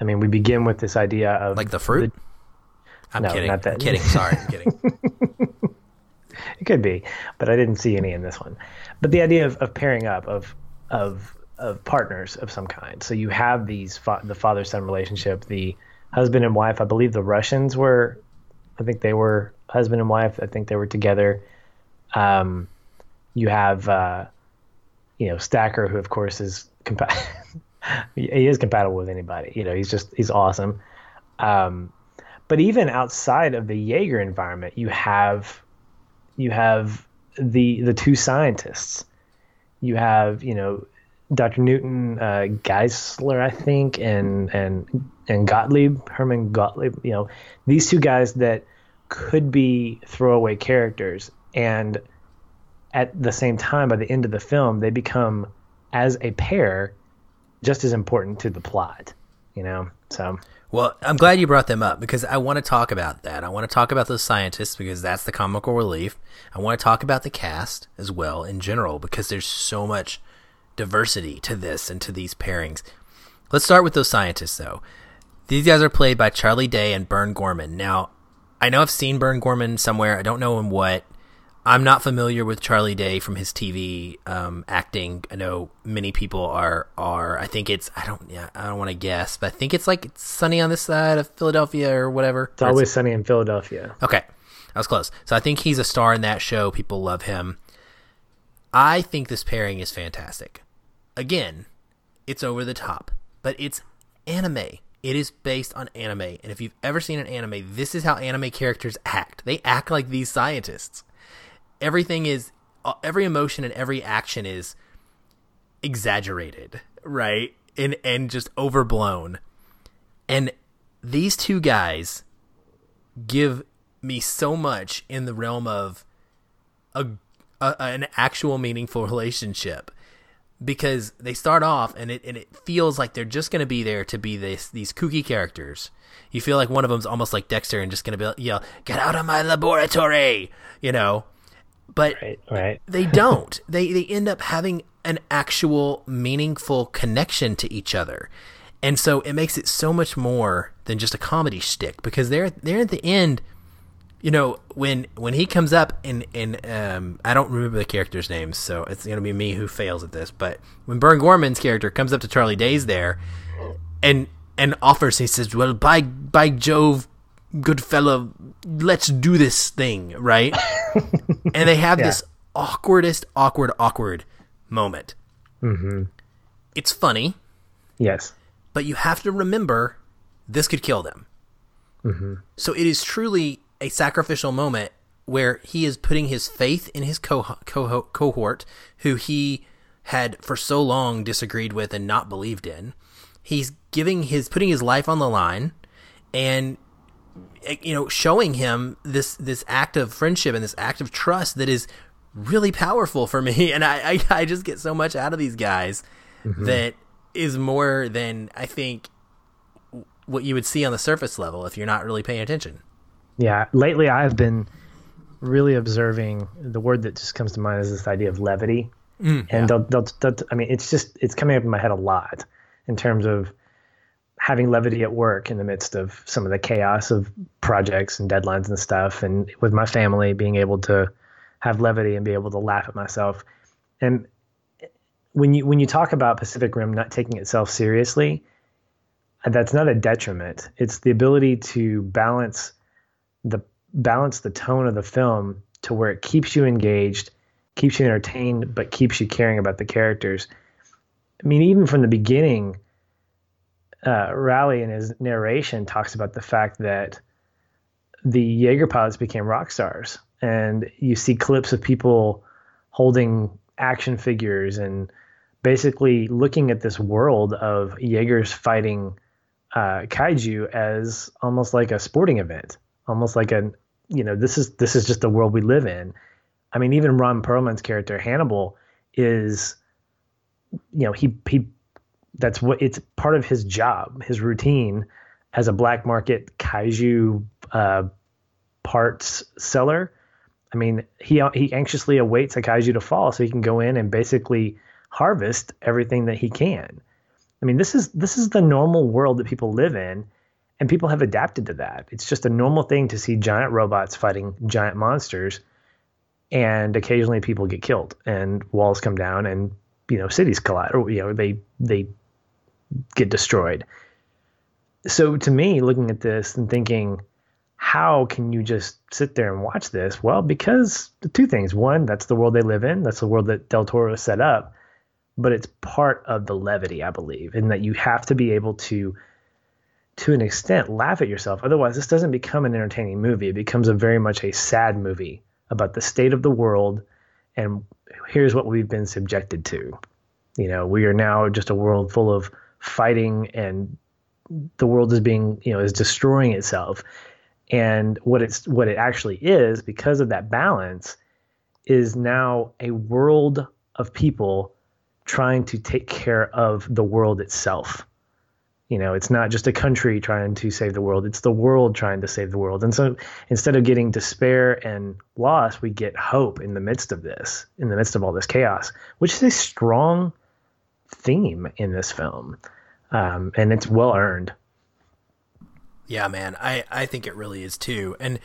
i mean we begin with this idea of like the fruit? the, i'm no, kidding. not that. I'm kidding. Sorry i'm kidding. It could be but i didn't see any in this one. But the idea of, of pairing up of of of partners of some kind. So you have these fa- the father son relationship the husband and wife. I believe the russians were i think they were husband and wife i think they were together. Um, you have uh, you know Stacker, who of course is compa- he is compatible with anybody. You know, he's just he's awesome. Um, but even outside of the Jaeger environment, you have you have the the two scientists. You have you know Dr. Newton uh, Geiszler, I think, and and and Gottlieb Hermann Gottlieb. You know, these two guys that could be throwaway characters and at the same time, by the end of the film, they become as a pair just as important to the plot. You know, so. Well, I'm glad you brought them up because I want to talk about that. I want to talk about those scientists because that's the comical relief. I want to talk about the cast as well in general because there's so much diversity to this and to these pairings. Let's start with those scientists though. These guys are played by Charlie Day and Burn Gorman. Now, I know I've seen Burn Gorman somewhere. I don't know in what. I'm not familiar with Charlie Day from his TV um, acting. I know many people are are. I think it's I don't yeah I don't want to guess, but I think it's like it's sunny on this side of Philadelphia or whatever. It's always it's, sunny in Philadelphia. Okay, I was close. So I think he's a star in that show. People love him. I think this pairing is fantastic. Again, it's over the top, but it's anime. It is based on anime, and if you've ever seen an anime, this is how anime characters act. They act like these scientists everything is uh, every emotion and every action is exaggerated, right? And and just overblown. And these two guys give me so much in the realm of a, a an actual meaningful relationship because they start off and it and it feels like they're just going to be there to be this these kooky characters. You feel like one of them's almost like Dexter and just going to be yell, "Get out of my laboratory!" You know, but right, right. they don't. they they end up having an actual meaningful connection to each other. And so it makes it so much more than just a comedy shtick because they're they're at the end You know, when when he comes up and and um, I don't remember the characters' names, so it's gonna be me who fails at this. But when Burn Gorman's character comes up to Charlie Day's there, and and offers, he says, "Well, by by Jove, good fellow, let's do this thing, right?" and they have Yeah. this awkwardest, awkward, awkward moment. Mm-hmm. It's funny, Yes. but you have to remember this could kill them. Mm-hmm. So it is truly a sacrificial moment where he is putting his faith in his co- co- cohort, who he had for so long disagreed with and not believed in. He's giving his putting his life on the line, and you know showing him this this act of friendship and this act of trust that is really powerful for me. And I I, I just get so much out of these guys that is more than I think what you would see on the surface level if you're not really paying attention. Yeah. Lately, I've been really observing the word that just comes to mind is this idea of levity. Mm, and they'll, they'll, they'll, I mean, it's just it's coming up in my head a lot in terms of having levity at work in the midst of some of the chaos of projects and deadlines and stuff, and with my family being able to have levity and be able to laugh at myself. And when you when you talk about Pacific Rim not taking itself seriously, that's not a detriment. It's the ability to balance the balance the tone of the film to where it keeps you engaged, keeps you entertained, but keeps you caring about the characters. I mean, even from the beginning, uh, in his narration talks about the fact that the Jaeger pilots became rock stars, and you see clips of people holding action figures and basically looking at this world of Jaegers fighting uh, kaiju as almost like a sporting event, almost like a you know this is this is just the world we live in. I mean, even Ron Perlman's character Hannibal is, you know, he he that's what it's part of his job, his routine as a black market kaiju uh, parts seller. I mean, he he anxiously awaits a kaiju to fall so he can go in and basically harvest everything that he can. I mean, this is this is the normal world that people live in, and people have adapted to that. It's just a normal thing to see giant robots fighting giant monsters, and occasionally people get killed and walls come down and you know cities collide or you know they they get destroyed. So to me, looking at this and thinking, how can you just sit there and watch this? Well, because two things. One, that's the world they live in. That's the world that Del Toro set up. But it's part of the levity, I believe, in that you have to be able to, to an extent, laugh at yourself. Otherwise, this doesn't become an entertaining movie. It becomes a very much a sad movie about the state of the world and here's what we've been subjected to. You know, we are now just a world full of fighting and the world is being, you know, is destroying itself. And what it's what it actually is because of that balance is now a world of people trying to take care of the world itself. You know, it's not just a country trying to save the world, it's the world trying to save the world. And so instead of getting despair and loss, we get hope in the midst of this, in the midst of all this chaos, which is a strong theme in this film. Um, and it's well earned. Yeah, man, I I think it really is too. And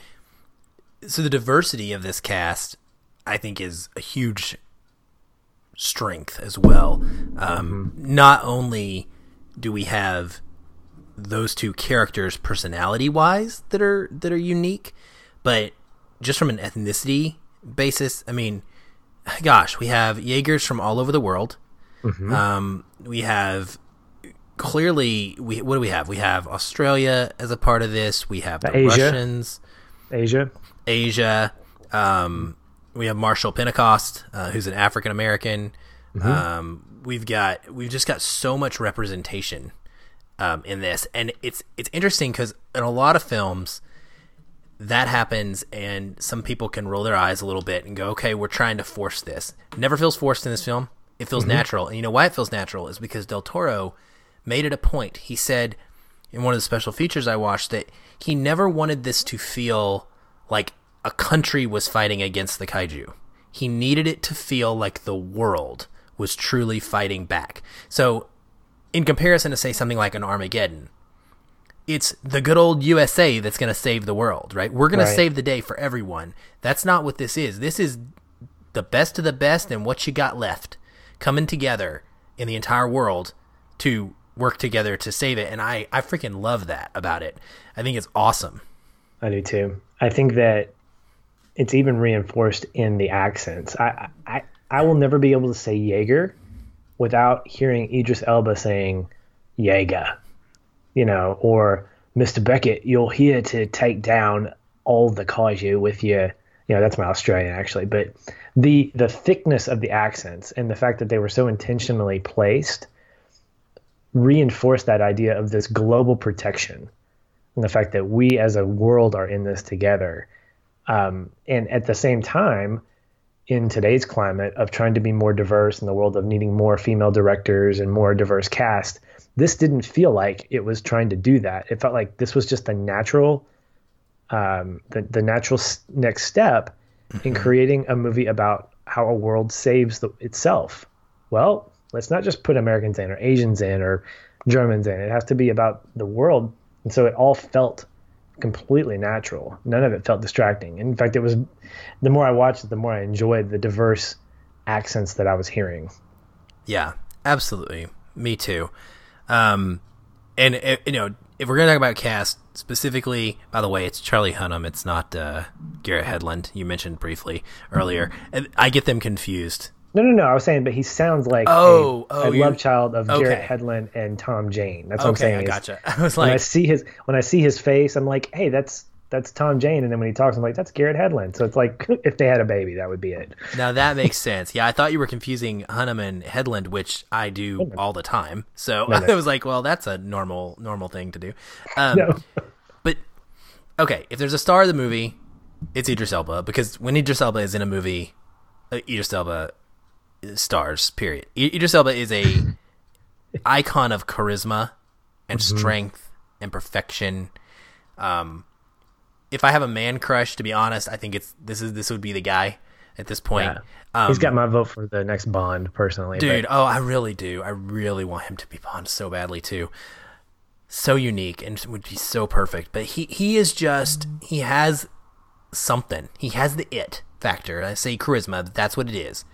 so the diversity of this cast, I think, is a huge strength as well. Um, Not only do we have those two characters personality wise that are that are unique, but just from an ethnicity basis, I mean, gosh, we have Jaegers from all over the world. Um, we have clearly we what do we have? We have Australia as a part of this. We have the Asia. Russians, Asia. Asia. Um, we have Marshall Pentecost, uh, who's an African American. Um, we've got we've just got so much representation um, in this, and it's it's interesting because in a lot of films that happens, and some people can roll their eyes a little bit and go, "Okay, we're trying to force this." It never feels forced in this film. It feels natural, and you know why it feels natural is because Del Toro made it a point. He said in one of the special features I watched that he never wanted this to feel like a country was fighting against the kaiju. He needed it to feel like the world was truly fighting back. So, in comparison to say something like an Armageddon, it's the good old USA that's going to save the world, right? We're going Right. to save the day for everyone. That's not what this is. This is the best of the best and what you got left coming together in the entire world to work together to save it. And I, I freaking love that about it. I think it's awesome. I do too. I think that it's even reinforced in the accents. I, I I will never be able to say Jaeger without hearing Idris Elba saying Jaeger, you know, or Mr. Becket, you're here to take down all the kaiju with your, you know, that's my Australian actually, but the the thickness of the accents and the fact that they were so intentionally placed reinforced that idea of this global protection and the fact that we as a world are in this together. Um, and at the same time, in today's climate of trying to be more diverse in the world of needing more female directors and more diverse cast, this didn't feel like it was trying to do that. It felt like this was just the natural, um, the, the natural next step in creating a movie about how a world saves the, itself. Well, let's not just put Americans in or Asians in or Germans in. It has to be about the world. And so it all felt completely natural. None of it felt distracting. In fact, it was the more I watched it, the more I enjoyed the diverse accents that I was hearing. Yeah, absolutely. Me too. Um, and uh, you know, if we're gonna talk about cast specifically, by the way, it's Charlie Hunnam. It's not uh, Garrett Hedlund. You mentioned briefly earlier, I get them confused. No, no, no. I was saying, but he sounds like Oh, a, oh, a love child of okay. Garrett Hedlund and Tom Jane. That's what I'm Okay, saying. I gotcha. I was like, When I see his when I see his face, I'm like, hey, that's that's Tom Jane. And then when he talks, I'm like, that's Garrett Hedlund. So it's like if they had a baby, that would be it. now that makes sense. Yeah, I thought you were confusing Hunnam and Hedlund, which I do all the time. So no. I was like, well, that's a normal normal thing to do. Um, No. But okay, if there's a star of the movie, it's Idris Elba because when Idris Elba is in a movie, uh, Idris Elba stars. Period. Idris Elba is a icon of charisma and strength and perfection. Um, if I have a man crush, to be honest, I think it's this is this would be the guy at this point. Yeah. Um, He's got my vote for the next Bond, personally. dude but oh i really do i really want him to be bond so badly too so unique and would be so perfect but he he is just he has something he has the it factor i say charisma that's what it is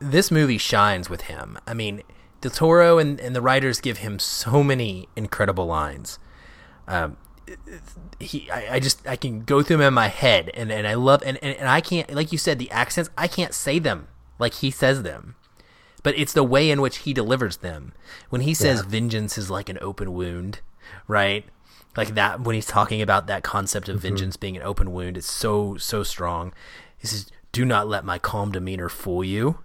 this movie shines with him. I mean del toro and, and the writers give him so many incredible lines. Um, he I, I just I can go through them in my head and, and I love and, and, and I can't like you said the accents I can't say them like he says them. But it's the way in which he delivers them. When he says vengeance is like an open wound right? Like that when he's talking about that concept of vengeance being an open wound it's so so strong. He says do not let my calm demeanor fool you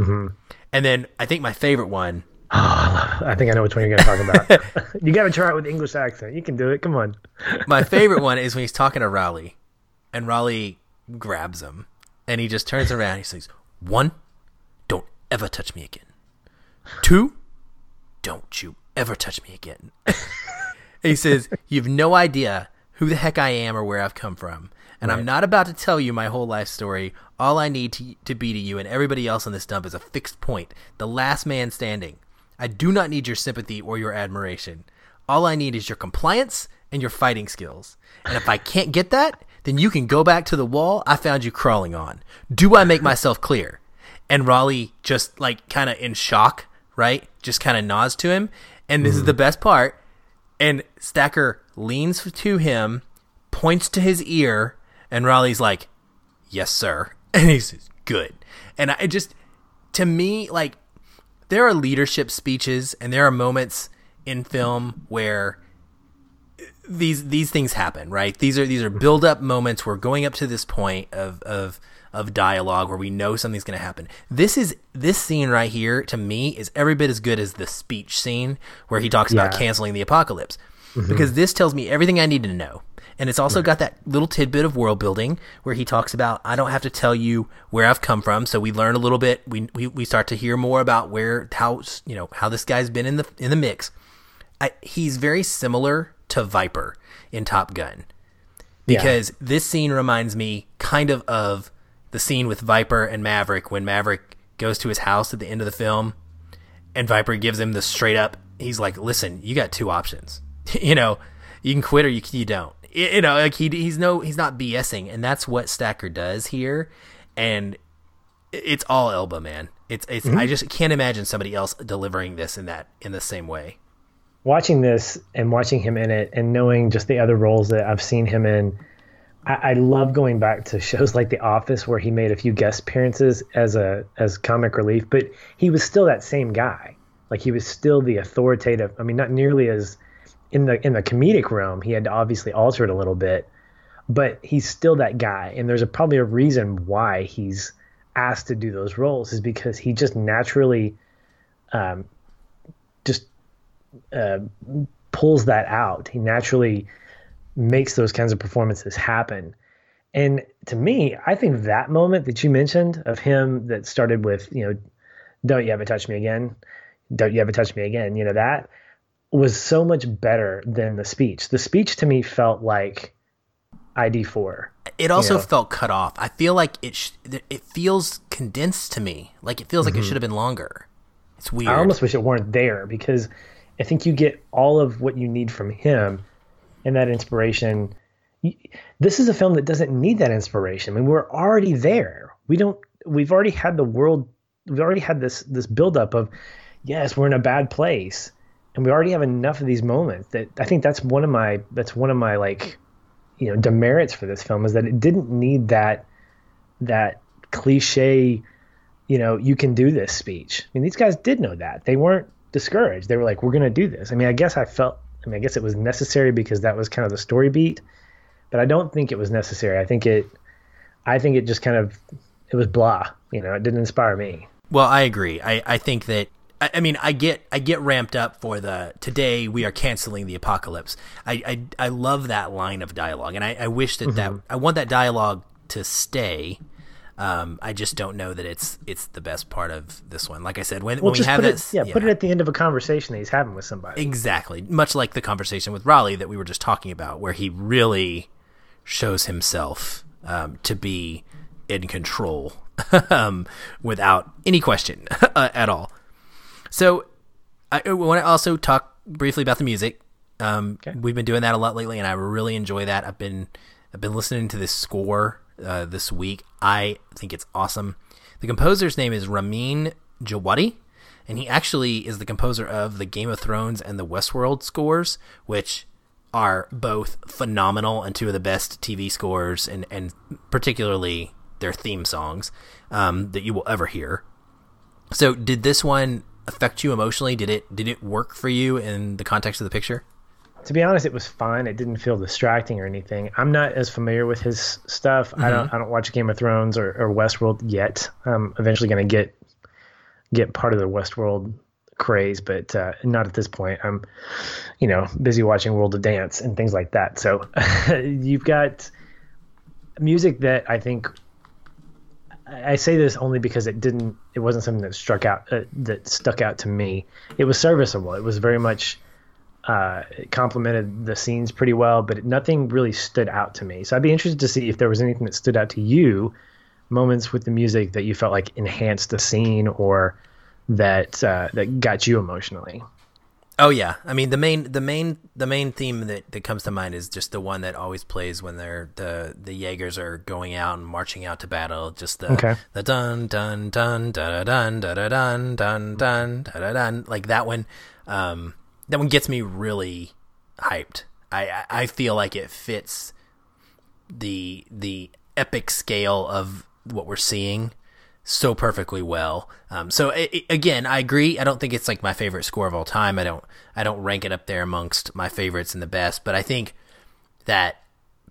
Mm-hmm. and then I think my favorite one I think I know which one you're going to talk about. you got to try it with English accent. You can do it. Come on. My favorite one is when he's talking to Raleigh, and Raleigh grabs him, and he just turns around. He says, "One, don't ever touch me again. Two, don't you ever touch me again." he says, "You've no idea who the heck I am or where I've come from, and I'm not about to tell you my whole life story. All I need to, to be to you and everybody else on this dump is a fixed point, the last man standing. I do not need your sympathy or your admiration. All I need is your compliance and your fighting skills. And if I can't get that, then you can go back to the wall I found you crawling on. Do I make myself clear?" And Raleigh just like kind of in shock, right? Just kind of nods to him. And this is mm-hmm. the best part. And Stacker leans to him, points to his ear, and Raleigh's like, "Yes, sir." And he says, "Good." And I just, to me, like, there are leadership speeches, and there are moments in film where these these things happen, right? These are these are build up moments. We're going up to this point of of of dialogue where we know something's going to happen. This is this scene right here to me is every bit as good as the speech scene where he talks about canceling the apocalypse mm-hmm. because this tells me everything I need to know. And it's also got that little tidbit of world building where he talks about I don't have to tell you where I've come from, so we learn a little bit. We we, we start to hear more about where how you know how this guy's been in the in the mix. I, he's very similar to Viper in Top Gun because this scene reminds me kind of of the scene with Viper and Maverick when Maverick goes to his house at the end of the film and Viper gives him the straight up he's like listen you got two options you know, you can quit or you you don't. You know, like he he's no he's not BSing, and that's what Stacker does here, and it's all Elba, man. It's it's mm-hmm. I just can't imagine somebody else delivering this in that in the same way. Watching this and watching him in it, and knowing just the other roles that I've seen him in, I, I love going back to shows like The Office where he made a few guest appearances as a as comic relief, but he was still that same guy. Like he was still the authoritative. I mean, not nearly as in the in the comedic realm. He had to obviously altered a little bit, but he's still that guy. And there's a, probably a reason why he's asked to do those roles is because he just naturally, um, just uh, pulls that out. He naturally makes those kinds of performances happen. And to me, I think that moment that you mentioned of him that started with, you know, don't you ever touch me again? Don't you ever touch me again? You know, that was so much better than the speech. The speech to me felt like ID4. It also you know? felt cut off. I feel like it sh- it feels condensed to me. Like it feels mm-hmm. like it mm-hmm. should have been longer. It's weird. I almost wish it weren't there because I think you get all of what you need from him and that inspiration. This is a film that doesn't need that inspiration. I mean, we're already there. We don't. We've already had the world. We've already had this this buildup of, yes, we're in a bad place, and we already have enough of these moments that I think that's one of my that's one of my like, you know, demerits for this film is that it didn't need that that cliche, you know, you can do this speech. I mean, these guys did know that. They weren't discouraged. They were like, we're going to do this. I mean, I guess I felt I mean, I guess it was necessary because that was kind of the story beat, but I don't think it was necessary. I think it, I think it just kind of, it was blah. You know, it didn't inspire me. Well, I agree. I, I think that I, I mean I get I get ramped up for the today we are canceling the apocalypse. I I, I love that line of dialogue, and I, I wish that mm-hmm. that I want that dialogue to stay um, I just don't know that it's it's the best part of this one. Like I said, when, well, when we have this, yeah, yeah, put it at the end of a conversation that he's having with somebody. Exactly, much like the conversation with Raleigh that we were just talking about, where he really shows himself um, to be in control um, without any question uh, at all. So I, want to also talk briefly about the music. Um, okay. We've been doing that a lot lately, and I really enjoy that. I've been I've been listening to this score uh, this week. I think it's awesome. The composer's name is Ramin Djawadi, and he actually is the composer of the Game of Thrones and the Westworld scores, which are both phenomenal and two of the best TV scores, and, and particularly their theme songs um, that you will ever hear. So, did this one affect you emotionally? Did it did it work for you in the context of the picture? to be honest, it was fine. It didn't feel distracting or anything. I'm not as familiar with his stuff. Mm-hmm. I don't. I don't watch Game of Thrones or, or Westworld yet. I'm eventually going to get get part of the Westworld craze, but uh, not at this point. I'm, you know, busy watching World of Dance and things like that. So you've got music that I think. I say this only because it didn't. It wasn't something that struck out. Uh, that stuck out to me. It was serviceable. It was very much uh, complemented the scenes pretty well, but nothing really stood out to me. So I'd be interested to see if there was anything that stood out to you, moments with the music that you felt like enhanced the scene or that uh, that got you emotionally. Oh yeah, I mean the main the main the main theme that, that comes to mind is just the one that always plays when they're the the Jaegers are going out and marching out to battle. Just the okay. the dun dun dun da dun da dun dun dun dun da dun like that one. Um, that one gets me really hyped. I I feel like it fits the the epic scale of what we're seeing so perfectly well. Um, so it, it, again, I agree. I don't think it's like my favorite score of all time. I don't I don't rank it up there amongst my favorites and the best. But I think that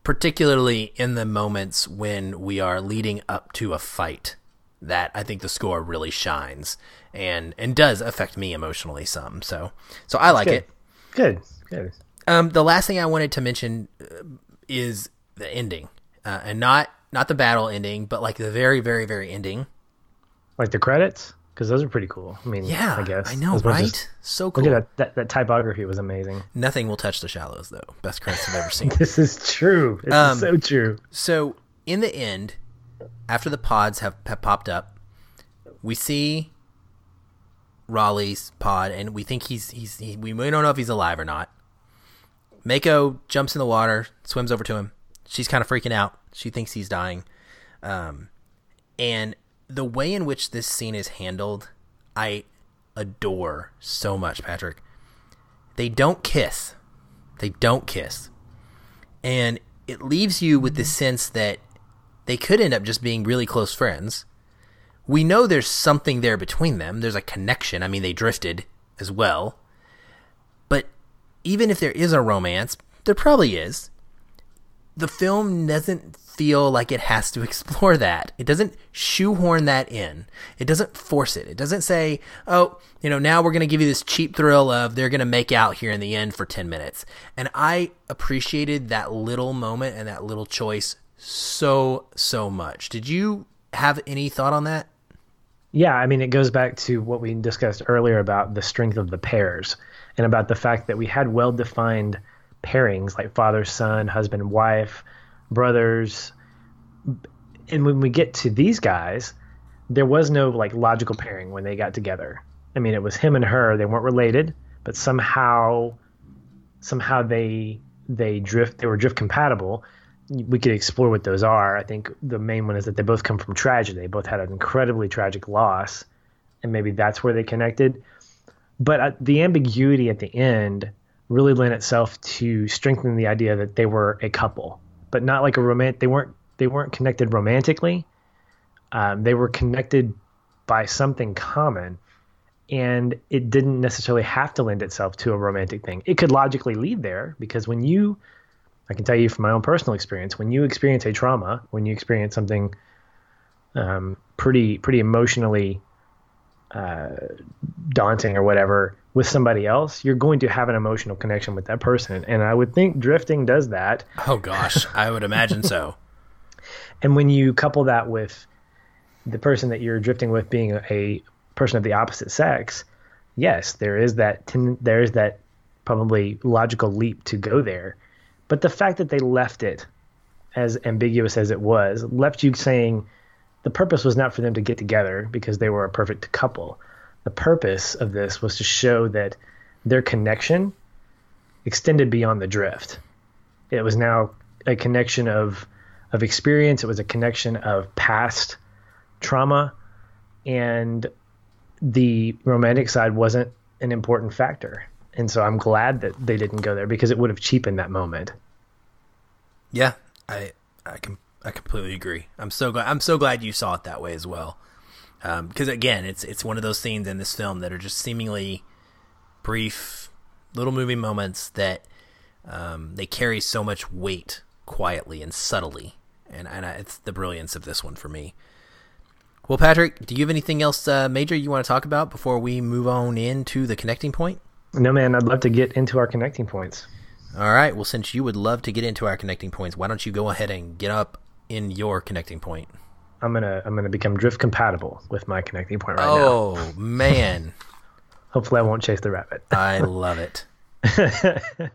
particularly in the moments when we are leading up to a fight, that I think the score really shines and and does affect me emotionally some. So so I like good. it. Good, good. Um, the last thing I wanted to mention uh, is the ending, uh, and not not the battle ending, but like the very very very ending, like the credits. Because those are pretty cool. I mean, yeah, I guess I know, right? So cool. Look at that, that, that. typography was amazing. Nothing will touch the shallows, though. Best credits I've ever seen. this is true. This um, is so true. So in the end, after the pods have, have popped up, we see Raleigh's pod, and we think he's he's he, we don't know if he's alive or not. Mako jumps in the water, swims over to him. She's kind of freaking out. She thinks he's dying. Um, and the way in which this scene is handled, I adore so much, Patrick. They don't kiss. They don't kiss. And it leaves you with the sense that they could end up just being really close friends. We know there's something there between them. There's a connection. I mean, they drifted as well. But even if there is a romance, there probably is. The film doesn't feel like it has to explore that. It doesn't shoehorn that in. It doesn't force it. It doesn't say, oh, you know, now we're going to give you this cheap thrill of they're going to make out here in the end for 10 minutes. And I appreciated that little moment and that little choice so, so much. Did you have any thought on that? Yeah, I mean, it goes back to what we discussed earlier about the strength of the pairs and about the fact that we had well defined pairings like father, son, husband, wife brothers. And when we get to these guys, there was no like logical pairing when they got together. I mean, it was him and her. They weren't related, but somehow, somehow they they drift. They were drift compatible. We could explore what those are. I think the main one is that they both come from tragedy. They both had an incredibly tragic loss, and maybe that's where they connected. But uh, the ambiguity at the end really lent itself to strengthening the idea that they were a couple but not like a romantic. They weren't they weren't connected romantically. Um, they were connected by something common, and it didn't necessarily have to lend itself to a romantic thing. It could logically lead there because when you, I can tell you from my own personal experience, when you experience a trauma, when you experience something um, pretty pretty emotionally uh, daunting or whatever with somebody else, you're going to have an emotional connection with that person. And I would think drifting does that. Oh gosh, I would imagine so. and when you couple that with the person that you're drifting with being a person of the opposite sex, yes, there is that ten, there is that probably logical leap to go there. But the fact that they left it as ambiguous as it was left you saying the purpose was not for them to get together because they were a perfect couple. The purpose of this was to show that their connection extended beyond the drift. It was now a connection of of experience. It was a connection of past trauma, and the romantic side wasn't an important factor. And so I'm glad that they didn't go there because it would have cheapened that moment. Yeah, I I can I completely agree. I'm so glad. I'm so glad you saw it that way as well. Because um, again, it's it's one of those scenes in this film that are just seemingly brief, little movie moments that um, they carry so much weight quietly and subtly, and and I, it's the brilliance of this one for me. Well, Patrick, do you have anything else uh, major you want to talk about before we move on into the connecting point? No, man. I'd love to get into our connecting points. All right. Well, since you would love to get into our connecting points, why don't you go ahead and get up in your connecting point? I'm gonna I'm gonna become drift compatible with my connecting point right oh, now. Oh man! Hopefully, I won't chase the rabbit. I love it.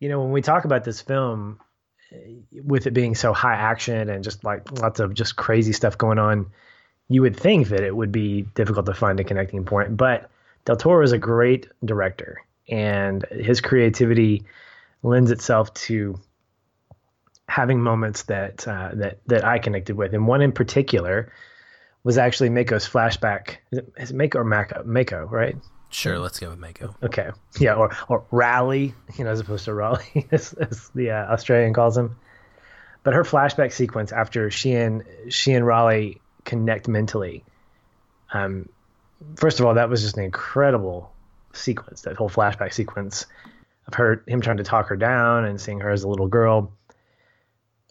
you know, when we talk about this film, with it being so high action and just like lots of just crazy stuff going on, you would think that it would be difficult to find a connecting point. But Del Toro is a great director, and his creativity lends itself to having moments that uh, that that I connected with, and one in particular was actually Mako's flashback. Is it, is it Mako or Mako? Mako, right? Sure, let's go with Mako. Okay, yeah, or or Raleigh, you know, as opposed to Raleigh, as, as the uh, Australian calls him. But her flashback sequence after she and she and Raleigh connect mentally. Um, first of all, that was just an incredible sequence. That whole flashback sequence of her, him trying to talk her down and seeing her as a little girl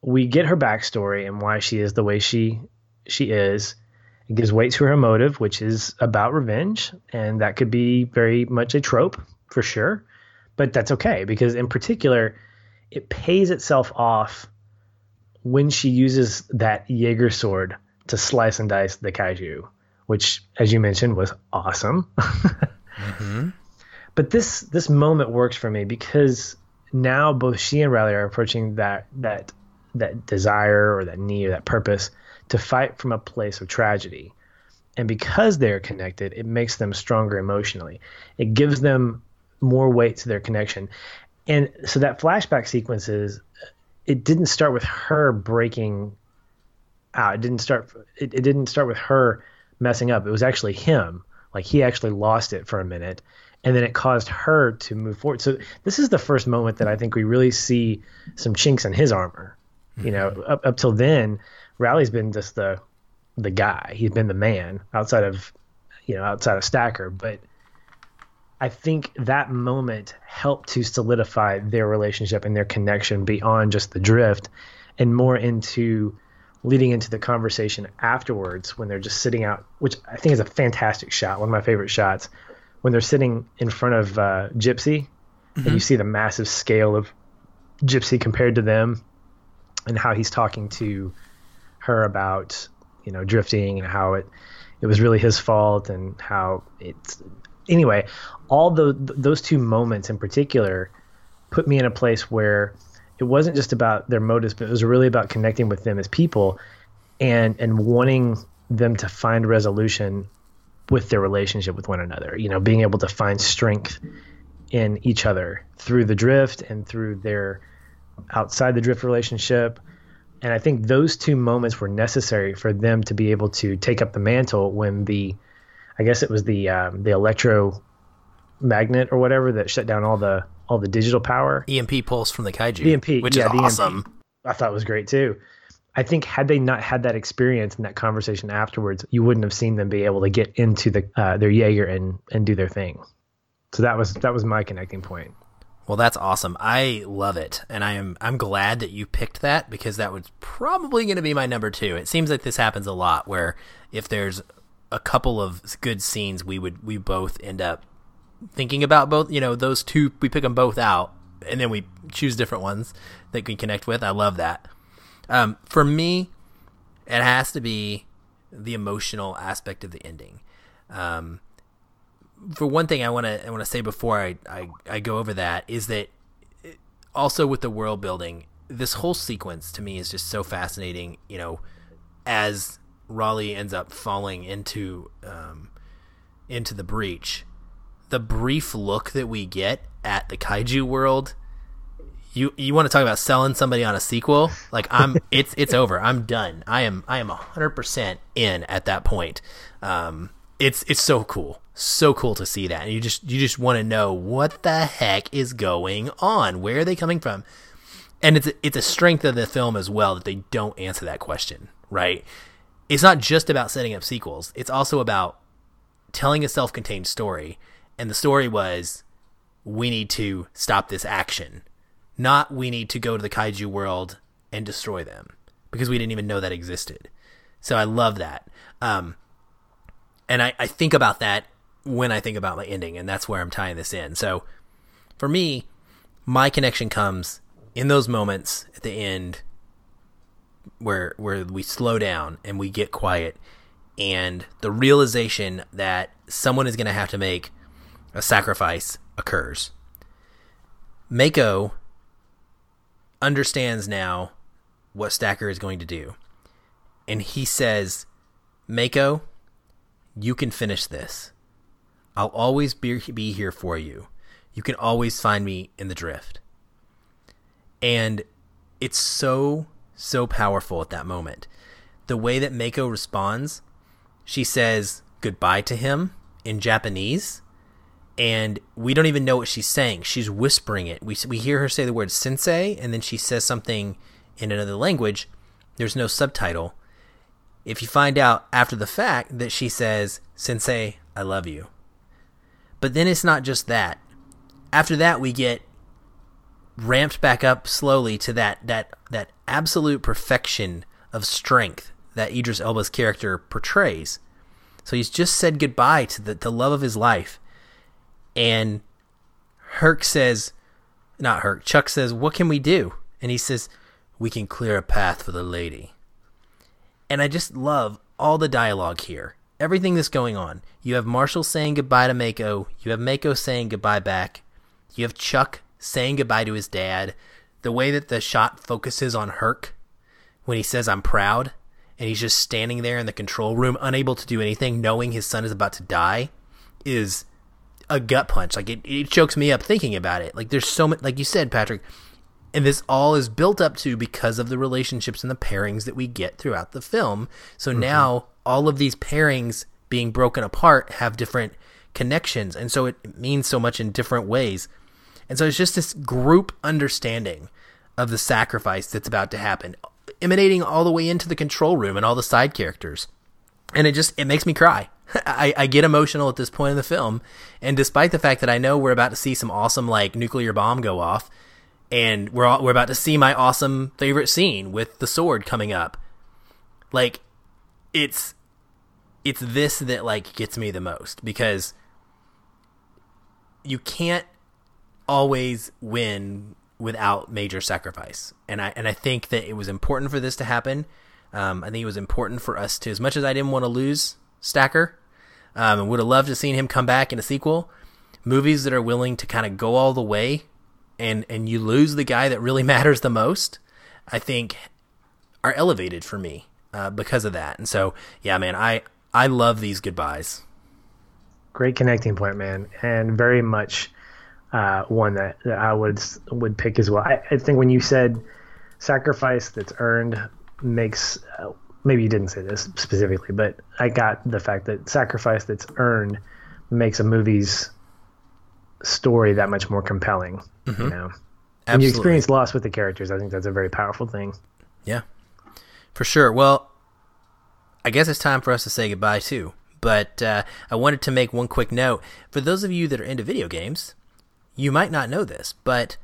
we get her backstory and why she is the way she she is. It gives weight to her motive, which is about revenge, and that could be very much a trope for sure. But that's okay because, in particular, it pays itself off when she uses that Jaeger sword to slice and dice the kaiju, which, as you mentioned, was awesome. mm-hmm. But this this moment works for me because now both she and Raleigh are approaching that that that desire or that need or that purpose to fight from a place of tragedy. And because they're connected, it makes them stronger emotionally. It gives them more weight to their connection. and so that flashback sequences, it didn't start with her breaking out. It didn't start. It, it didn't start with her messing up. It was actually him. Like he actually lost it for a minute, and then it caused her to move forward. So this is the first moment that I think we really see some chinks in his armor. Mm-hmm. You know, mm-hmm. up up till then, Raleigh's been just the the guy. He's been the man outside of you know outside of Stacker, but. I think that moment helped to solidify their relationship and their connection beyond just the drift and more into leading into the conversation afterwards when they're just sitting out, which I think is a fantastic shot, one of my favorite shots, when they're sitting in front of uh, Gipsy mm-hmm. and you mm-hmm. see the massive scale of Gipsy compared to them and how he's talking to her about, you know, drifting and how it, it was really his fault and how it's, anyway, all the, those two moments in particular put me in a place where it wasn't just about their motives, but it was really about connecting with them as people and and wanting them to find resolution with their relationship with one another. You know, being able to find strength in each other through the drift and through their outside the drift relationship. And I think those two moments were necessary for them to be able to take up the mantle when the, I guess it was the um, the electromagnet or whatever that shut down all the all the digital power. EMP pulse from the kaiju. EMP, which yeah, is awesome. EMP, I thought was great too. I think had they not had that experience and that conversation afterwards, you wouldn't have seen them be able to get into the uh, their Jaeger and and do their thing. So that was that was my connecting point. Well, that's awesome. I love it, and I am I'm glad that you picked that because that was probably going to be my number two. It seems like this happens a lot, where if there's a couple of good scenes, we would we both end up thinking about both, you know, those two, we pick them both out and then we choose different ones that we connect with. I love that. Um, for me, it has to be the emotional aspect of the ending. Um, for one thing, I want to I want to say before I, I, I go over that is that also with the world building, this whole sequence to me is just so fascinating. You know, as Raleigh ends up falling into um, into the breach, the brief look that we get at the kaiju world you you want to talk about selling somebody on a sequel? Like i'm it's it's over. I'm done. I am i am 100% in at that point. Um it's it's so cool so cool to see that. And you just you just want to know what the heck is going on. Where are they coming from? And it's it's a strength of the film as well that they don't answer that question right? It's not just about setting up sequels. It's also about telling a self-contained story. And the story was we need to stop this action, not we need to go to the kaiju world and destroy them because we didn't even know that existed. So I love that. Um, and I, I think about that when I think about my ending, and that's where I'm tying this in. So for me, my connection comes in those moments at the end where where we slow down and we get quiet and the realization that someone is going to have to make a sacrifice occurs. Mako understands now what Stacker is going to do. And he says, Mako, you can finish this. I'll always be, be here for you. You can always find me in the drift. And it's so, so powerful at that moment. The way that Mako responds, she says goodbye to him in Japanese and we don't even know what she's saying. She's whispering it. We we hear her say the word sensei, and then she says something in another language. There's no subtitle. If you find out after the fact that she says, Sensei, I love you. But then it's not just that. After that, we get ramped back up slowly to that, that, that absolute perfection of strength that Idris Elba's character portrays. So he's just said goodbye to the, the love of his life and Herc says, not Herc, Chuck says, What can we do? And he says, We can clear a path for the lady. And I just love all the dialogue here. Everything that's going on. You have Marshall saying goodbye to Mako. You have Mako saying goodbye back. You have Chuck saying goodbye to his dad. The way that the shot focuses on Herc when he says, I'm proud, and he's just standing there in the control room, unable to do anything, knowing his son is about to die, is a gut punch. Like it, it chokes me up thinking about it. Like there's so much, like you said, Patrick, and this all is built up to because of the relationships and the pairings that we get throughout the film. So mm-hmm. now all of these pairings being broken apart have different connections, and so it means so much in different ways. And so it's just this group understanding of the sacrifice that's about to happen, emanating all the way into the control room and all the side characters. And it just it makes me cry. I, I get emotional at this point in the film, and despite the fact that I know we're about to see some awesome like nuclear bomb go off, and we're all, we're about to see my awesome favorite scene with the sword coming up, like it's it's this that like gets me the most because you can't always win without major sacrifice, and I and I think that it was important for this to happen. Um, I think it was important for us to, as much as I didn't want to lose Stacker, um, and would have loved to seen him come back in a sequel. Movies that are willing to kind of go all the way, and and you lose the guy that really matters the most, I think, are elevated for me uh, because of that. And so, yeah, man, I I love these goodbyes. Great connecting point, man, and very much uh, one that, that I would would pick as well. I, I, think when you said sacrifice that's earned makes uh, maybe you didn't say this specifically, but I got the fact that sacrifice that's earned makes a movie's story that much more compelling. Mm-hmm. You know, Absolutely. when you experience loss with the characters, I think that's a very powerful thing. Yeah, for sure. Well, I guess it's time for us to say goodbye too. But uh, I wanted to make one quick note for those of you that are into video games. You might not know this, but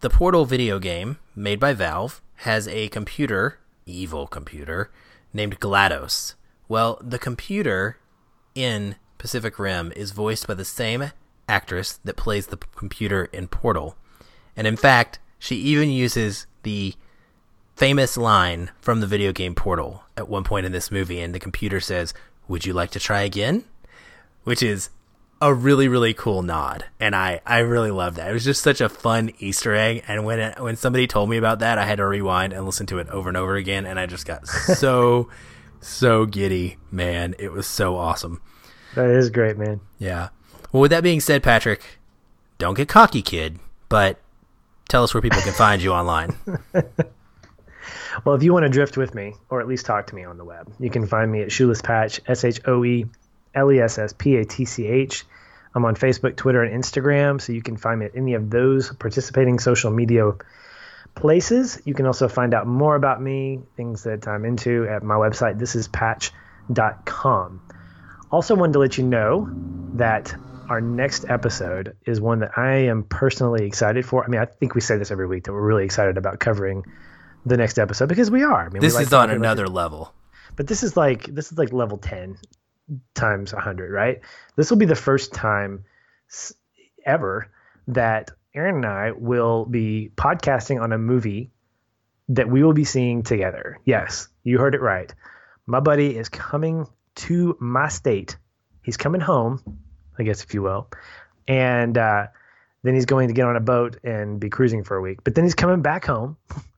the Portal video game made by Valve has a computer evil computer named GLaDOS. Well, the computer in Pacific Rim is voiced by the same actress that plays the computer in Portal. And in fact, she even uses the famous line from the video game Portal at one point in this movie, and the computer says, Would you like to try again? Which is a really really cool nod and i i really love that. It was just such a fun easter egg and when it, when somebody told me about that i had to rewind and listen to it over and over again and i just got so so giddy man. It was so awesome. That is great man. Yeah. Well with that being said patrick don't get cocky kid but tell us where people can find you online well if you want to drift with me or at least talk to me on the web you can find me at shoeless patch s-h-o-e L E S S P A T C H. I'm on Facebook, Twitter, and Instagram, so you can find me at any of those participating social media places. You can also find out more about me, things that I'm into at my website, thisispatch.com. Also, wanted to let you know that our next episode is one that I am personally excited for. I mean, I think we say this every week that we're really excited about covering the next episode because we are. I mean, this like is on another level. But this is like this is like level ten times 100, right? This will be the first time ever that Aaron and I will be podcasting on a movie that we will be seeing together. Yes, you heard it right. My buddy is coming to my state. He's coming home, I guess, if you will. And uh, then he's going to get on a boat and be cruising for a week. But then he's coming back home.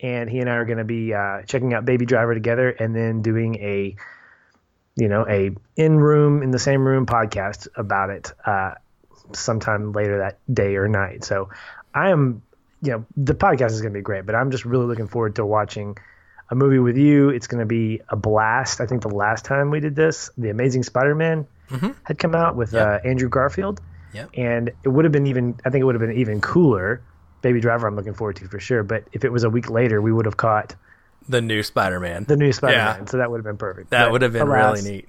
and he and I are going to be uh, checking out Baby Driver together and then doing a you know, a in room in the same room podcast about it uh, sometime later that day or night. So I am, you know, the podcast is going to be great, but I'm just really looking forward to watching a movie with you. It's going to be a blast. I think the last time we did this, The Amazing Spider-Man mm-hmm. had come out with yep. uh, Andrew Garfield. Yep. And it would have been even, I think it would have been even cooler. Baby Driver, I'm looking forward to for sure. But if it was a week later, we would have caught the new Spider-Man. The new Spider-Man. Yeah. So that would have been perfect. That would have been alas, really neat.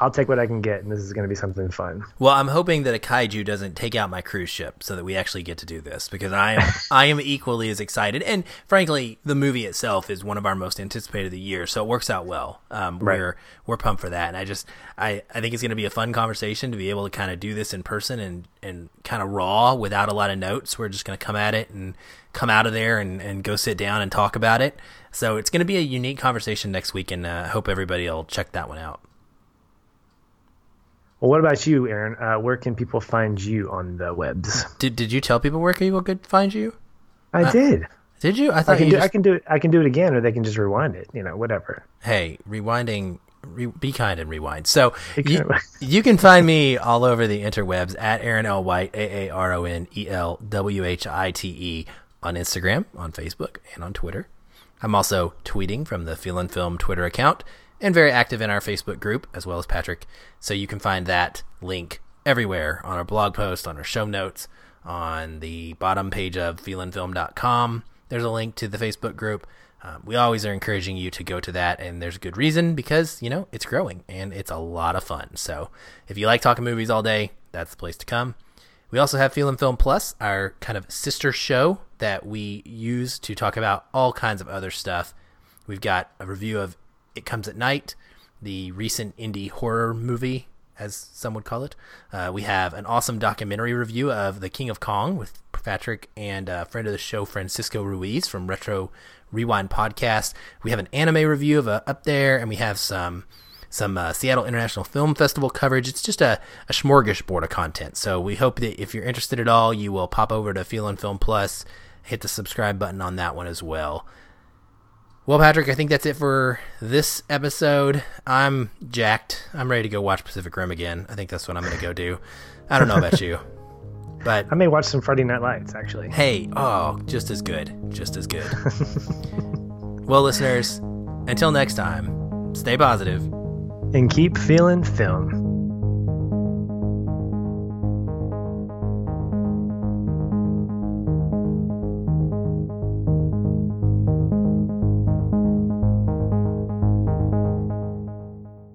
I'll take what I can get, and this is going to be something fun. Well, I'm hoping that a kaiju doesn't take out my cruise ship, so that we actually get to do this because I am I am equally as excited. And frankly, the movie itself is one of our most anticipated of the year, so it works out well. Um, right. We're we're pumped for that, and I just I, I think it's going to be a fun conversation to be able to kind of do this in person and and kind of raw without a lot of notes. We're just going to come at it and come out of there and, and go sit down and talk about it. So it's going to be a unique conversation next week, and I uh, hope everybody will check that one out. Well, what about you, Aaron? Uh, where can people find you on the webs? Did Did you tell people where people could find you? I uh, did. Did you? I thought I can do. Just... I can do it. I can do it again, or they can just rewind it. You know, whatever. Hey, rewinding Re- be kind and rewind. So you, you, can find me all over the interwebs at Aaron L. White, A A R O N E L W H I T E, on Instagram, on Facebook, and on Twitter. I'm also tweeting from the Feelin' Film Twitter account and very active in our Facebook group, as well as Patrick. So you can find that link everywhere on our blog post, on our show notes, on the bottom page of feelinfilm.com. There's a link to the Facebook group. Um, we always are encouraging you to go to that, and there's a good reason because, you know, it's growing and it's a lot of fun. So if you like talking movies all day, that's the place to come. We also have Feelin' Film Plus, our kind of sister show that we use to talk about all kinds of other stuff. We've got a review of It Comes at Night, the recent indie horror movie, as some would call it. Uh, we have an awesome documentary review of The King of Kong with Patrick and a friend of the show, Francisco Ruiz from Retro Rewind Podcast. We have an anime review of uh, Up There, and we have some some uh, Seattle International Film Festival coverage. It's just a, a smorgasbord of content. So we hope that if you're interested at all, you will pop over to Feelin' Film Plus, hit the subscribe button on that one as well. Well, Patrick, I think that's it for this episode. I'm jacked. I'm ready to go watch Pacific Rim again. I think that's what I'm going to go do. I don't know about you. But I may watch some Friday Night Lights actually. Hey, oh, just as good. Just as good. well, listeners, until next time, stay positive and keep feeling film.